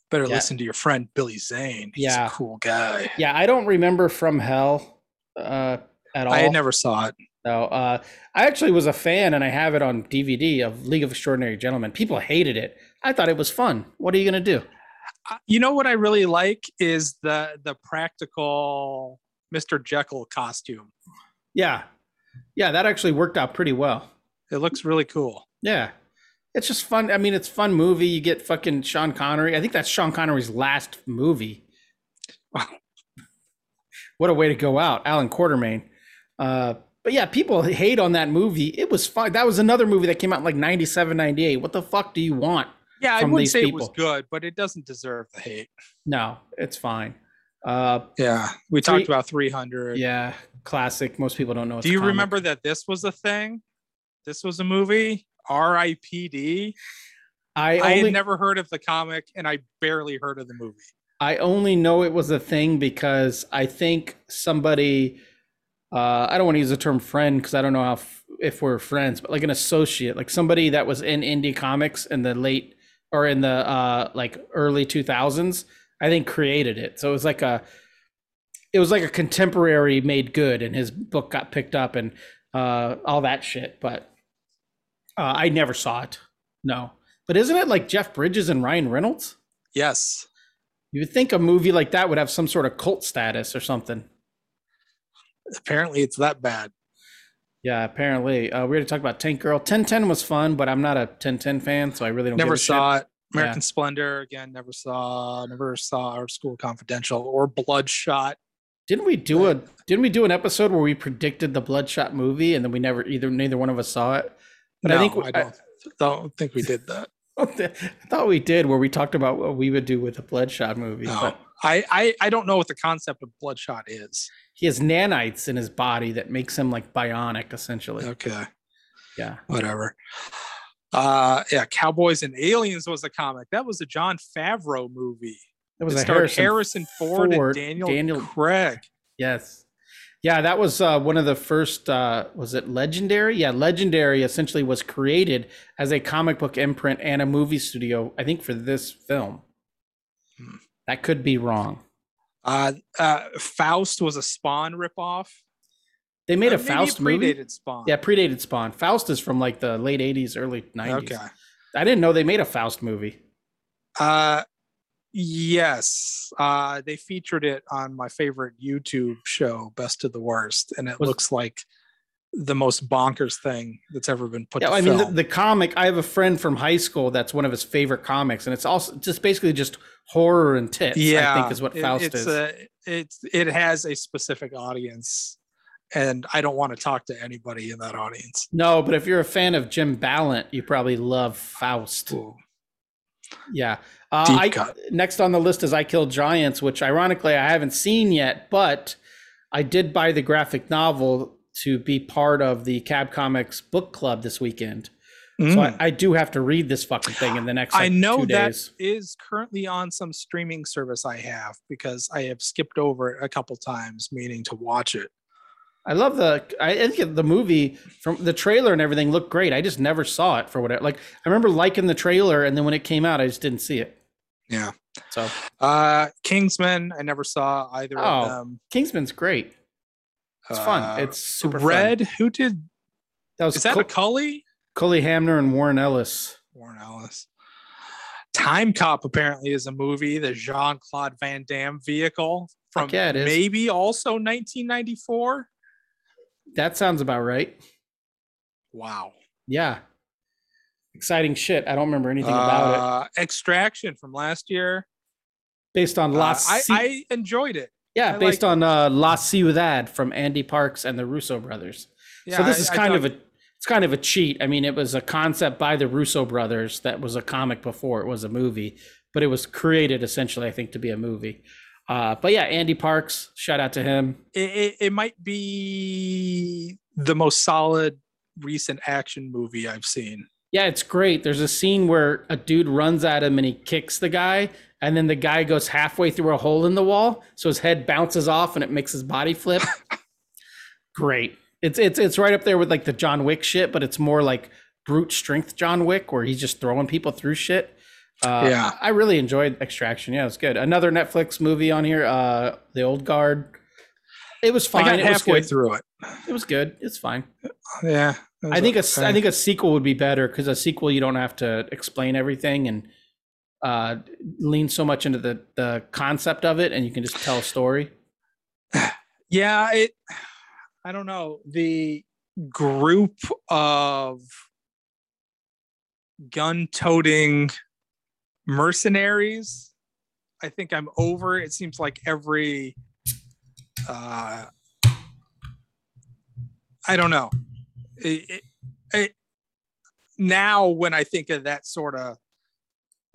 Better Yeah. listen to your friend Billy Zane. He's Yeah. a cool guy. Yeah, I don't remember From Hell uh, at all. I never saw it. No, uh, I actually was a fan, and I have it on DVD of League of Extraordinary Gentlemen. People hated it. I thought it was fun. What are you gonna do? Uh, You know what I really like is the the practical Mr. Jekyll costume. Yeah, yeah, that actually worked out pretty well. It looks really cool. Yeah, it's just fun. I mean, it's a fun movie. You get fucking Sean Connery. I think that's Sean Connery's last movie. What a way to go out, Allan Quatermain. Uh, but yeah, people hate on that movie. It was fun. That was another movie that came out in like 97, 98. What the fuck do you want? Yeah, I wouldn't these say it was good, but it doesn't deserve the hate. No, it's fine. Uh, Yeah, we Three- talked about 300. yeah, classic. Most people don't know. It's Do you comic. remember that this was a thing? This was a movie. R.I.P.D. I I had never heard of the comic, and I barely heard of the movie. I only know it was a thing because I think somebody uh, I don't want to use the term friend because I don't know how f- if we're friends, but like an associate, like somebody that was in indie comics in the late or in the uh, like early 2000s, I think created it. So it was like a it was like a contemporary made good and his book got picked up and uh, all that shit, but uh, I never saw it. No. But isn't it like Jeff Bridges and Ryan Reynolds? Yes. You would think a movie like that would have some sort of cult status or something. Apparently, it's that bad. Yeah, apparently. Uh, we already talked about Tank Girl. 1010 was fun, but I'm not a 1010 fan, so I really don't Never saw shit. it. American Splendor again. Never saw. Never saw Art School Confidential or Bloodshot. Didn't we do a didn't we do an episode where we predicted the Bloodshot movie and then we never either neither one of us saw it? But no, I think I don't. don't think we did that. [laughs] I, thought we did where we talked about what we would do with a Bloodshot movie. No. But I, I I don't know what the concept of Bloodshot is. He has nanites in his body that makes him like bionic essentially. Okay. Yeah. whatever. Uh, yeah, Cowboys and Aliens was a comic. That was a Jon Favreau movie. It was it a Harrison, Harrison, Ford, Ford, and Daniel, Daniel- Craig. Yes. Yeah, that was uh, one of the first. Uh, was it Legendary? Yeah, Legendary essentially was created as a comic book imprint and a movie studio. I think for this film. Hmm. That could be wrong. Uh, uh, Faust was a Spawn ripoff. They made Uh, a Faust movie. predated Spawn. Yeah, predated Spawn. Faust is from like the late '80s, early '90s. Okay. I didn't know they made a Faust movie. Uh, yes. Uh, they featured it on my favorite YouTube show, Best of the Worst, and it Was- looks like the most bonkers thing that's ever been put. Yeah, I mean the, the comic. I have a friend from high school that's one of his favorite comics, and it's also just basically just horror and tits. yeah, I think is what it- Faust it's is. A, it's it has a specific audience, and I don't want to talk to anybody in that audience. no, but if you're a fan of Jim Balent, you probably love Faust. Ooh. Yeah. Uh, Deep I, cut. Next on the list is I Killed Giants, which ironically I haven't seen yet, but I did buy the graphic novel to be part of the Cab Comics book club this weekend. So Mm. I, I do have to read this fucking thing in the next. I know two days. is currently on some streaming service I have because I have skipped over it a couple times, meaning to watch it. I love the. I think the movie from the trailer and everything looked great. I just never saw it for whatever. Like I remember liking the trailer, and then when it came out, I just didn't see it. Yeah. So Uh Kingsman, I never saw either Oh, of them. Kingsman's great. It's fun. Uh, It's super fun. Red. Who did That was is that Col- a Cully? Cully Hamner and Warren Ellis. Warren Ellis. Time Cop apparently is a movie, the Jean Claude Van Damme vehicle from yeah, maybe also 1994. That sounds about right. Wow. Yeah. Exciting shit. I don't remember anything about it. Uh, Extraction from last year. Based on Uh, La I, I enjoyed it. Yeah, I based liked on uh, La Ciudad from Ande Parks and the Russo brothers. Yeah, so this I- is I kind thought- of a it's kind of a cheat. I mean, it was a concept by the Russo brothers that was a comic before it was a movie, but it was created essentially, I think, to be a movie. Uh, but yeah, Ande Parks, shout out to him. it, it, it might be the most solid recent action movie I've seen. Yeah, it's great. There's a scene where a dude runs at him and he kicks the guy, and then the guy goes halfway through a hole in the wall, so his head bounces off and it makes his body flip. [laughs] great. It's it's it's right up there with like the John Wick shit, but it's more like brute strength John Wick, where he's just throwing people through shit. Uh, Yeah. I really enjoyed Extraction. Yeah, it was good. Another Netflix movie on here, uh, The Old Guard. It was fine. I got it halfway good. through it. It was good. It's fine. Yeah. I think okay. I think a sequel would be better because a sequel you don't have to explain everything and uh, lean so much into the the concept of it, and you can just tell a story. [sighs] yeah it i don't know. The group of gun toting mercenaries i think i'm over. It seems like every uh i don't know. It, it, it, now when i think of that sort of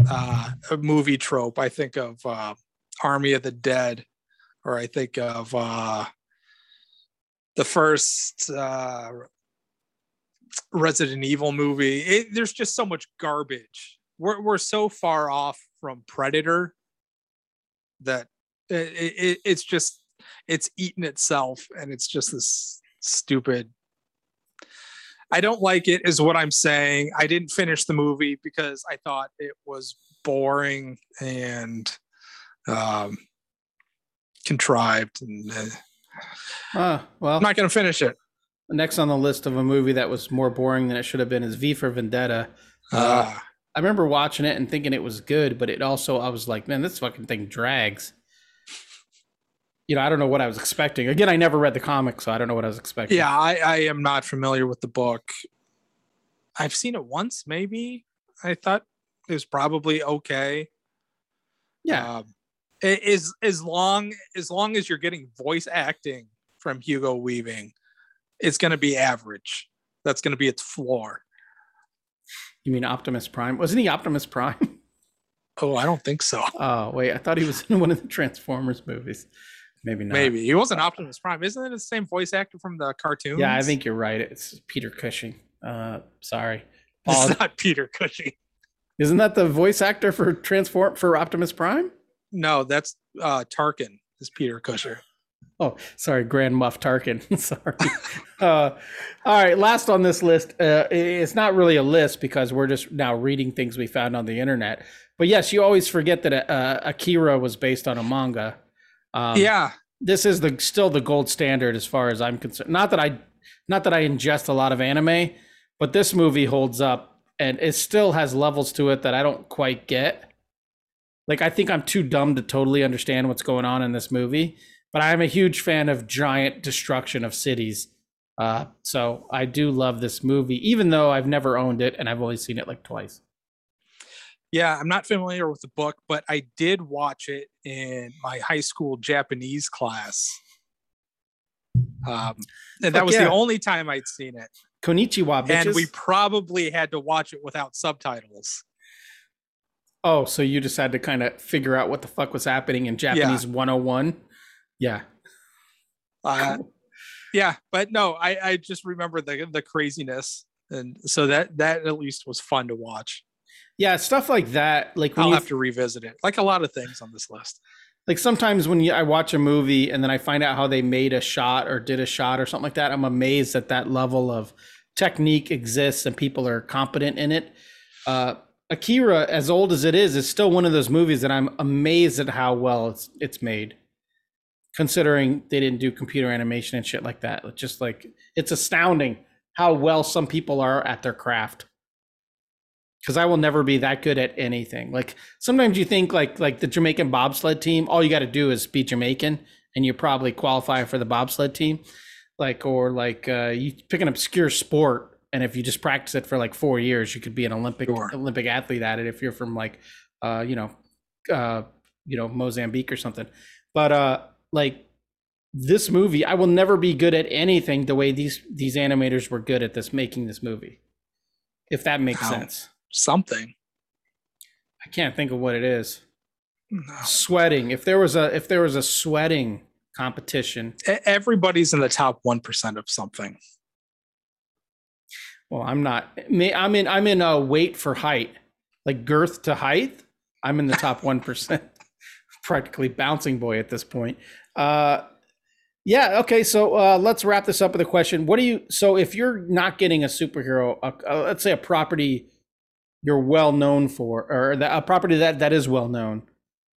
uh a movie trope i think of uh army of the dead or I think of uh, the first uh, Resident Evil movie. It, there's just so much garbage. We're we're so far off from Predator that it, it, it's just it's eaten itself, and it's just this stupid. I don't like it, is what I'm saying. I didn't finish the movie because I thought it was boring and um, contrived, and uh, Uh, well, I'm not going to finish it. next on the list of a movie that was more boring than it should have been is V for Vendetta. Uh, Uh, I remember watching it and thinking it was good, but it also I was like, man, this fucking thing drags. You know, I don't know what I was expecting. Again, I never read the comic, so I don't know what I was expecting. yeah, I, I am not familiar with the book. I've seen it once, maybe. I thought it was probably okay. yeah. Um, it is as long as long as you're getting voice acting from Hugo Weaving, it's going to be average. That's going to be its floor. You mean Optimus Prime? Wasn't he Optimus Prime? [laughs] Oh, I don't think so. oh wait, I thought he was in one of the Transformers movies. Maybe not. Maybe he wasn't Optimus Prime. Isn't it the same voice actor from the cartoon? Yeah, I think you're right. It's Peter Cushing. Uh, sorry. [laughs] it's Paul, not Peter Cushing. isn't that the voice actor for Transform for Optimus Prime? No, that's uh Tarkin is Peter Cushing. Oh, sorry, Grand Muff Tarkin. [laughs] sorry. uh, all right, last on this list. Uh, it's not really a list because we're just now reading things we found on the internet. But yes, you always forget that uh, Akira was based on a manga. Um, yeah, this is the still the gold standard as far as I'm concerned. Not that I, not that I ingest a lot of anime, but this movie holds up, and it still has levels to it that I don't quite get. Like I think I'm too dumb to totally understand what's going on in this movie but I'm a huge fan of giant destruction of cities. Uh, so I do love this movie, even though I've never owned it and I've only seen it like twice. Yeah, I'm not familiar with the book, but I did watch it in my high school Japanese class. Um, and that was yeah. the only time I'd seen it. Konnichiwa, bitches. And we probably had to watch it without subtitles. Oh, so you just had to kind of figure out what the fuck was happening in Japanese yeah. 101? Yeah. Uh, yeah, but no, I, I just remember the the craziness, and so that that at least was fun to watch. Yeah, stuff like that. Like I'll have to revisit it. Like a lot of things on this list. Like sometimes when you, I watch a movie and then I find out how they made a shot or did a shot or something like that, I'm amazed that that level of technique exists and people are competent in it. Uh, Akira, as old as it is, is still one of those movies that I'm amazed at how well it's it's made considering they didn't do computer animation and shit like that. It's just like it's astounding how well some people are at their craft. Cause I will never be that good at anything. Like sometimes you think like like the Jamaican bobsled team, all you got to do is be Jamaican, and you probably qualify for the bobsled team. Like or like uh, you pick an obscure sport, and if you just practice it for like four years, you could be an Olympic sure. Olympic athlete at it. If you're from like, uh, you know, uh, you know Mozambique or something. But uh, like this movie, I will never be good at anything the way these these animators were good at this making this movie. If that makes wow. sense. Something. I can't think of what it is. No. Sweating. If there was a if there was a sweating competition. Everybody's in the top 1% of something. Well, I'm not. I'm in. I'm in a weight for height, like girth to height. I'm in the top [laughs] one percent, [laughs] practically bouncing boy at this point. Uh, yeah. Okay. So uh, let's wrap this up with a question. What do you? So if you're not getting a superhero, uh, let's say a property you're well known for, or a property that that is well known,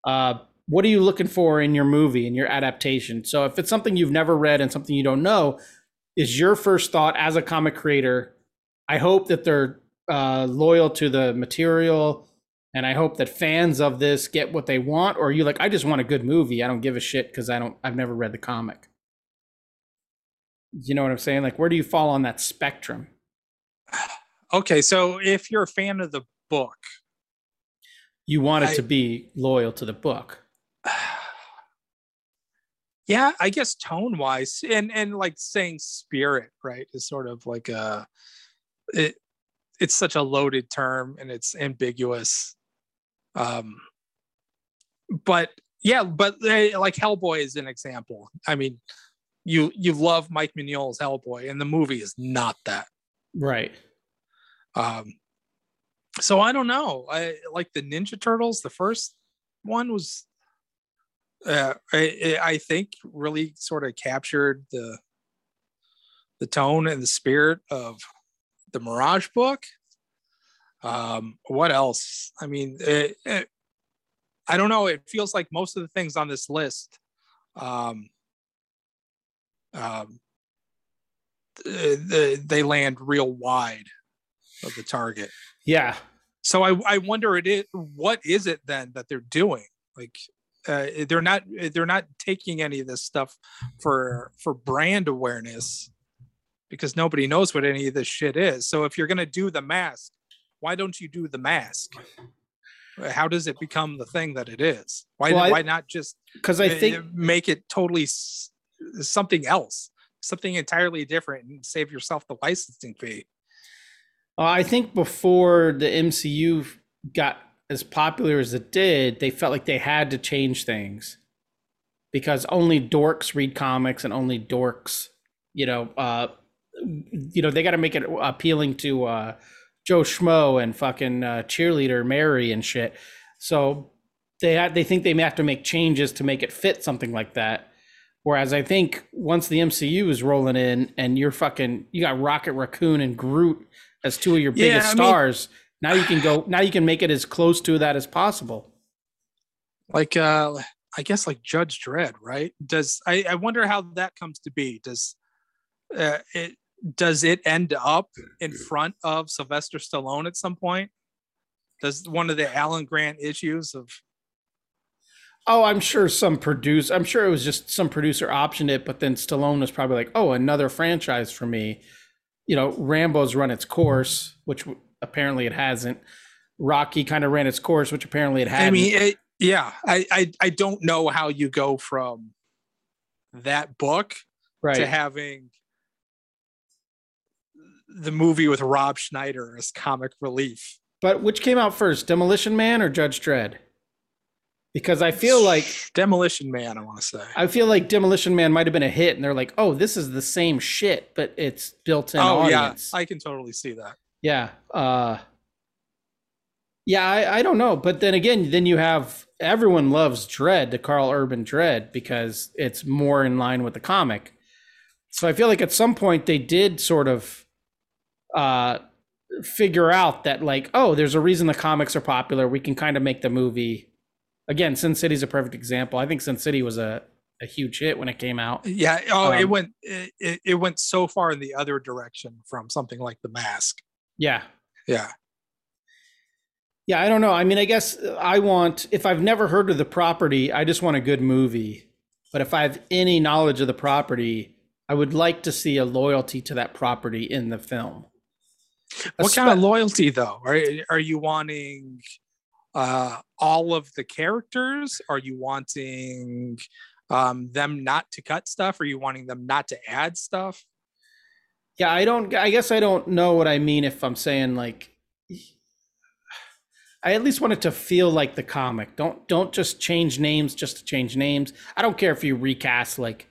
uh, what are you looking for in your movie in your adaptation? So if it's something you've never read and something you don't know, is your first thought as a comic creator? I hope that they're uh, loyal to the material and I hope that fans of this get what they want. Or you like, I just want a good movie. I don't give a shit because I don't. I've never read the comic. You know what I'm saying? Like, where do you fall on that spectrum? Okay, so if you're a fan of the book, you want it I, to be loyal to the book. [sighs] Yeah, I guess tone wise, and and like saying spirit, right, is sort of like a it. It's such a loaded term and it's ambiguous um, but yeah, but they, like Hellboy is an example. I mean, you you love Mike Mignola's Hellboy, and the movie is not that. Right. Um. So I don't know. I like the Ninja Turtles. The first one was, uh, I, I think, really sort of captured the the tone and the spirit of the Mirage book. Um, what else? I mean, it, it, I don't know. It feels like most of the things on this list, um, um, they, they land real wide of the target. Yeah. So I, I wonder it is what is it then that they're doing? Like uh, they're not they're not taking any of this stuff for for brand awareness because nobody knows what any of this shit is. So if you're gonna do the mask, why don't you do the mask? How does it become the thing that it is? Why well, why not just because I think make it totally something else, something entirely different, and save yourself the licensing fee? Uh, I think before the MCU got as popular as it did, they felt like they had to change things because only dorks read comics and only dorks, you know, uh, you know, they got to make it appealing to uh, Joe Schmo and fucking uh, cheerleader Mary and shit. So they had, they think they may have to make changes to make it fit something like that. Whereas I think once the MCU is rolling in and you're fucking you got Rocket Raccoon and Groot as two of your Yeah, biggest mean- stars, now you can go now you can make it as close to that as possible. like uh i guess like judge dredd right does i i wonder how that comes to be does uh, it does it end up in front of sylvester stallone at some point does one of the alan grant issues of Oh, I'm sure some produce. I'm sure it was just some producer optioned it, but then Stallone was probably like, "Oh, another franchise for me." You know, Rambo's run its course, which apparently it hasn't. Rocky kind of ran its course, which apparently it hadn't. i mean it, yeah I, I i don't know how you go from that book right? to having the movie with rob schneider as comic relief but which came out first, Demolition Man or Judge Dredd? Because I feel like demolition man i want to say I feel like Demolition Man might have been a hit, and they're like, "Oh, this is the same shit, but it's built-in oh audience." yeah i can totally see that Yeah. Uh Yeah, I, I don't know. But then again, then you have everyone loves Dredd, the Karl Urban Dredd, because it's more in line with the comic. So I feel like at some point they did sort of uh figure out that like, oh, there's a reason the comics are popular. We can kind of make the movie again, Sin City's a perfect example. I think Sin City was a, a huge hit when it came out. Yeah. Oh, it Um, went it, it- it went so far in the other direction from something like the mask. Yeah. Yeah. Yeah, I don't know. I mean, I guess I want, if I've never heard of the property, I just want a good movie. But if I have any knowledge of the property, I would like to see a loyalty to that property in the film. What kind of loyalty though? Are are you wanting uh all of the characters? Are you wanting um them not to cut stuff? Are you wanting them not to add stuff? Yeah, I don't, I guess I don't know what I mean if I'm saying like, I at least want it to feel like the comic. Don't, don't just change names just to change names. I don't care if you recast like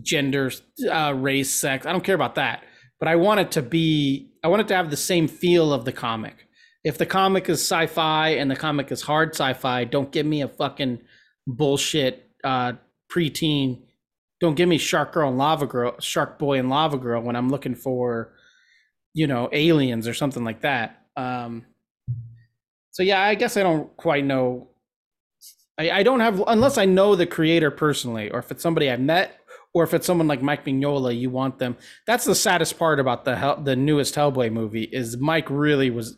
gender, uh, race, sex. I don't care about that. But I want it to be, I want it to have the same feel of the comic. If the comic is sci-fi and the comic is hard sci-fi, don't give me a fucking bullshit uh, preteen. Don't give me Shark Girl and Lava Girl, Shark Boy and Lava Girl when I'm looking for, you know, aliens or something like that. Um, so yeah, I guess I don't quite know. I, I don't have unless I know the creator personally, or if it's somebody I've met, or if it's someone like Mike Mignola, you want them. That's the saddest part about the Hell, the newest Hellboy movie is Mike really was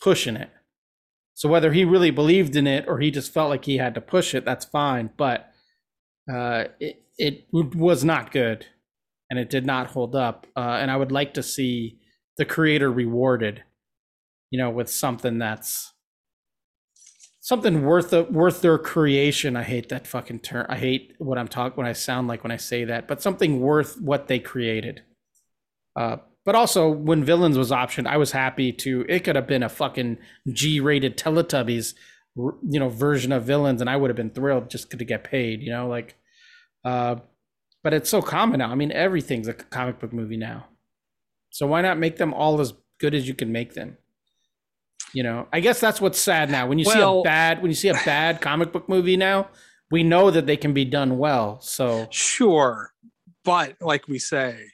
pushing it. So whether he really believed in it or he just felt like he had to push it, that's fine. But uh, it it was not good, and it did not hold up. Uh, and I would like to see the creator rewarded, you know, with something that's something worth the, worth their creation. I hate that fucking term. I hate what I'm talking when I sound like when I say that, but something worth what they created. Uh, but also, when Villains was optioned, I was happy to. It could have been a fucking G-rated Teletubbies, you know, version of Villains, and I would have been thrilled just to get paid. You know, like, uh, but it's so common now. I mean, everything's a comic book movie now. So why not make them all as good as you can make them? You know, I guess that's what's sad now. When you see a bad, when you see a bad comic book movie now, we know that they can be done well. So Sure. But like we say,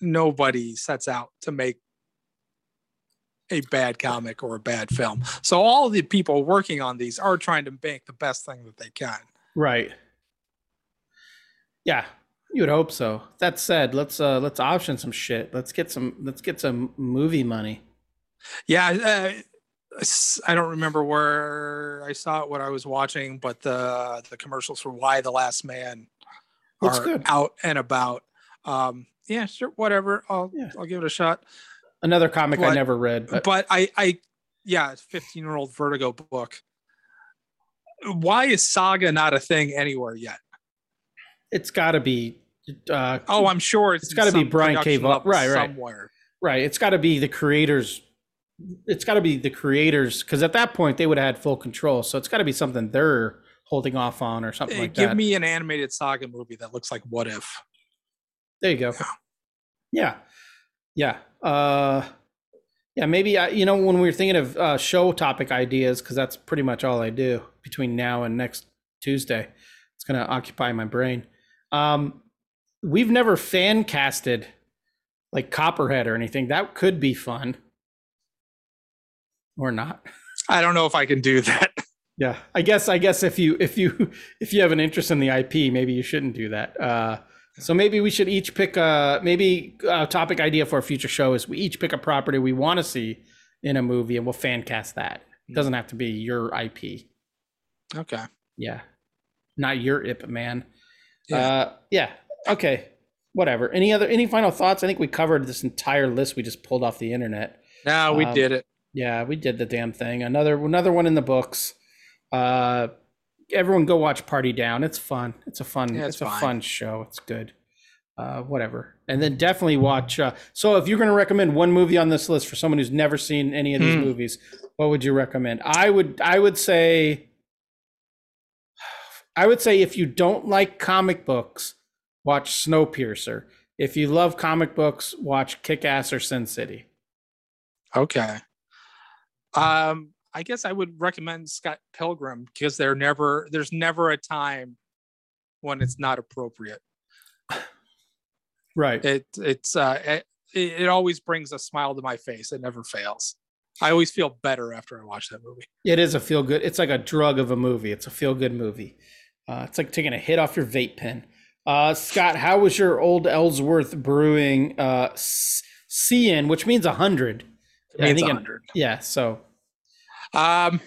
nobody sets out to make a bad comic or a bad film. So all the people working on these are trying to make the best thing that they can. Right. Yeah, you would hope so. That said, let's uh let's option some shit. Let's get some let's get some movie money. Yeah, uh, I don't remember where I saw it, what I was watching, but the the commercials for Y the Last Man Looks are good. out and about. Um, yeah, sure, whatever. I'll Yeah. I'll give it a shot. Another comic I never read, but, But I I yeah, fifteen year old Vertigo book. Why is Saga not a thing anywhere yet? it's got to be uh Oh, I'm sure it's It's in gotta be Brian K. Vaughan- right, right. somewhere. right, it's got to be the creators it's got to be the creators cuz at that point they would have had full control. So it's got to be something they're holding off on or something like Give that. Give me an animated Saga movie that looks like What If. There you go. Yeah. Yeah. Uh yeah, maybe I, you know when we were thinking of uh, show topic ideas because that's pretty much all I do between now and next Tuesday. It's gonna occupy my brain. Um, we've never fan casted like Copperhead or anything. That could be fun, or not. I don't know if I can do that. [laughs] Yeah, I guess I guess if you if you [laughs] if you have an interest in the IP, maybe you shouldn't do that. Uh, so maybe we should each pick a maybe a topic idea for a future show is we each pick a property we want to see in a movie and we'll fan cast that. It doesn't have to be your IP. Okay. Yeah, not your IP man. Yeah. Uh, yeah. Okay. Whatever. Any other any final thoughts? I think we covered this entire list we just pulled off the internet. No, we Um, did it. Yeah, we did the damn thing. Another another one in the books. Uh everyone go watch Party Down. It's fun. It's a fun Yeah, it's, it's a fun show. It's good. Uh whatever. And then definitely watch uh so if you're going to recommend one movie on this list for someone who's never seen any of these Hmm. movies, what would you recommend? I would I would say I would say if you don't like comic books, watch Snowpiercer. If you love comic books, watch Kick Ass or Sin City. Okay. Um, I guess I would recommend Scott Pilgrim because there never there's never a time when it's not appropriate. Right. It it's uh it, it always brings a smile to my face. It never fails. I always feel better after I watch that movie. It is a feel good. It's like a drug of a movie. It's a feel good movie. Uh, it's like taking a hit off your vape pen. Uh, Scott, how was your old Ellsworth Brewing uh, CN, which means a hundred? It Yeah, I think it- 100. Yeah. So, Um,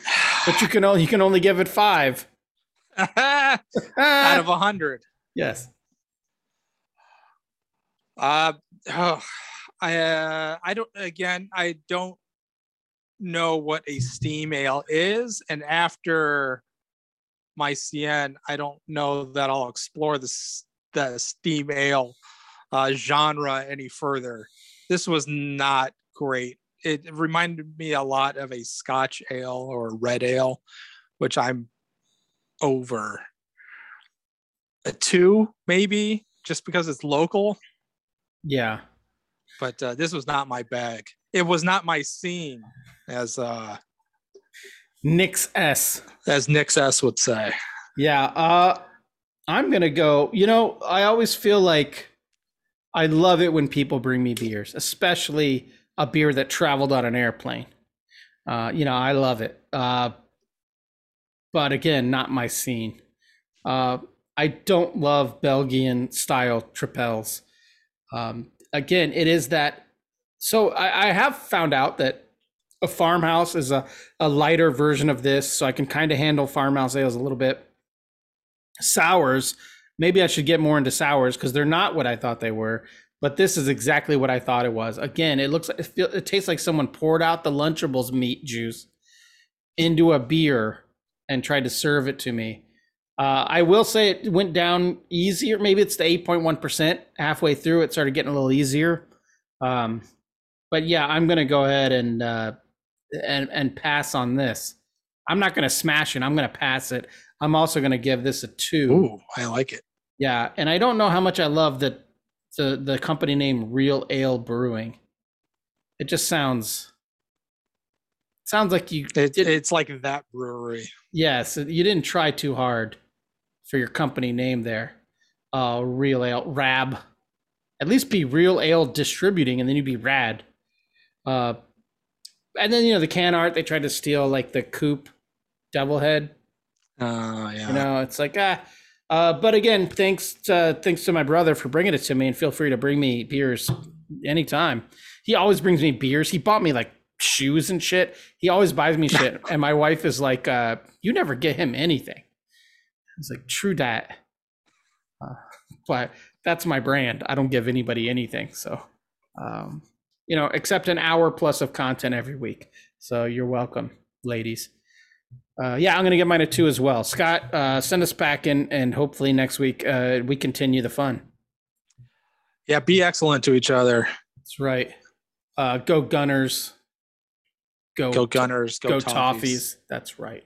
but you can only you can only give it five. [laughs] out of a hundred. yes. Uh, oh, I uh, I don't. Again, I don't know what a steam ale is, and after my CN, I don't know that I'll explore this the steam ale uh, genre any further. This was not great. It reminded me a lot of a Scotch ale or red ale, which I'm over. A two, maybe, just because it's local Yeah. but uh, this was not my bag. It was not my scene, as uh, Nix S. as Nick S would say. Yeah, uh I'm going to go. You know, I always feel like I love it when people bring me beers, especially a beer that traveled on an airplane. Uh, you know, I love it. Uh but again, not my scene. Uh I don't love Belgian style tripels. Um again, it is that so I, I have found out that a farmhouse is a, a lighter version of this, so I can kind of handle farmhouse ales a little bit sours maybe i should get more into sours because they're not what i thought they were but this is exactly what i thought it was. Again it looks like it, feel, it tastes like someone poured out the lunchables meat juice into a beer and tried to serve it to me. Uh, i will say it went down easier. Maybe it's the 8.1% halfway through it started getting a little easier. Um, but yeah i'm gonna go ahead and uh, and and pass on this. I'm not gonna smash it i'm gonna pass it. I'm also going to give this a two. Ooh, I like it. Yeah, and I don't know how much I love the the the company name Real Ale Brewing. It just sounds sounds like you it it's like that brewery. yes, you didn't try too hard for your company name there. Uh, Real Ale Rab. At least be Real Ale Distributing, and then you'd be rad. Uh, and then you know the can art they tried to steal like the Coop Devil Head. Uh, yeah. You know, it's like ah. Uh, but again, thanks to, thanks to my brother for bringing it to me, and feel free to bring me beers anytime. He always brings me beers. He bought me like shoes and shit. He always buys me shit, [laughs] and my wife is like, uh, "You never get him anything." It's like true that, uh, but that's my brand. I don't give anybody anything, so um, you know, except an hour plus of content every week. So you're welcome, ladies. Uh, yeah, I'm going to give mine a two as well. Scott, uh, send us back in, and hopefully next week uh, we continue the fun. yeah, be excellent to each other. That's right. Uh, go Gunners. Go Go Gunners. Go, Go Toffees. Toffees. That's right.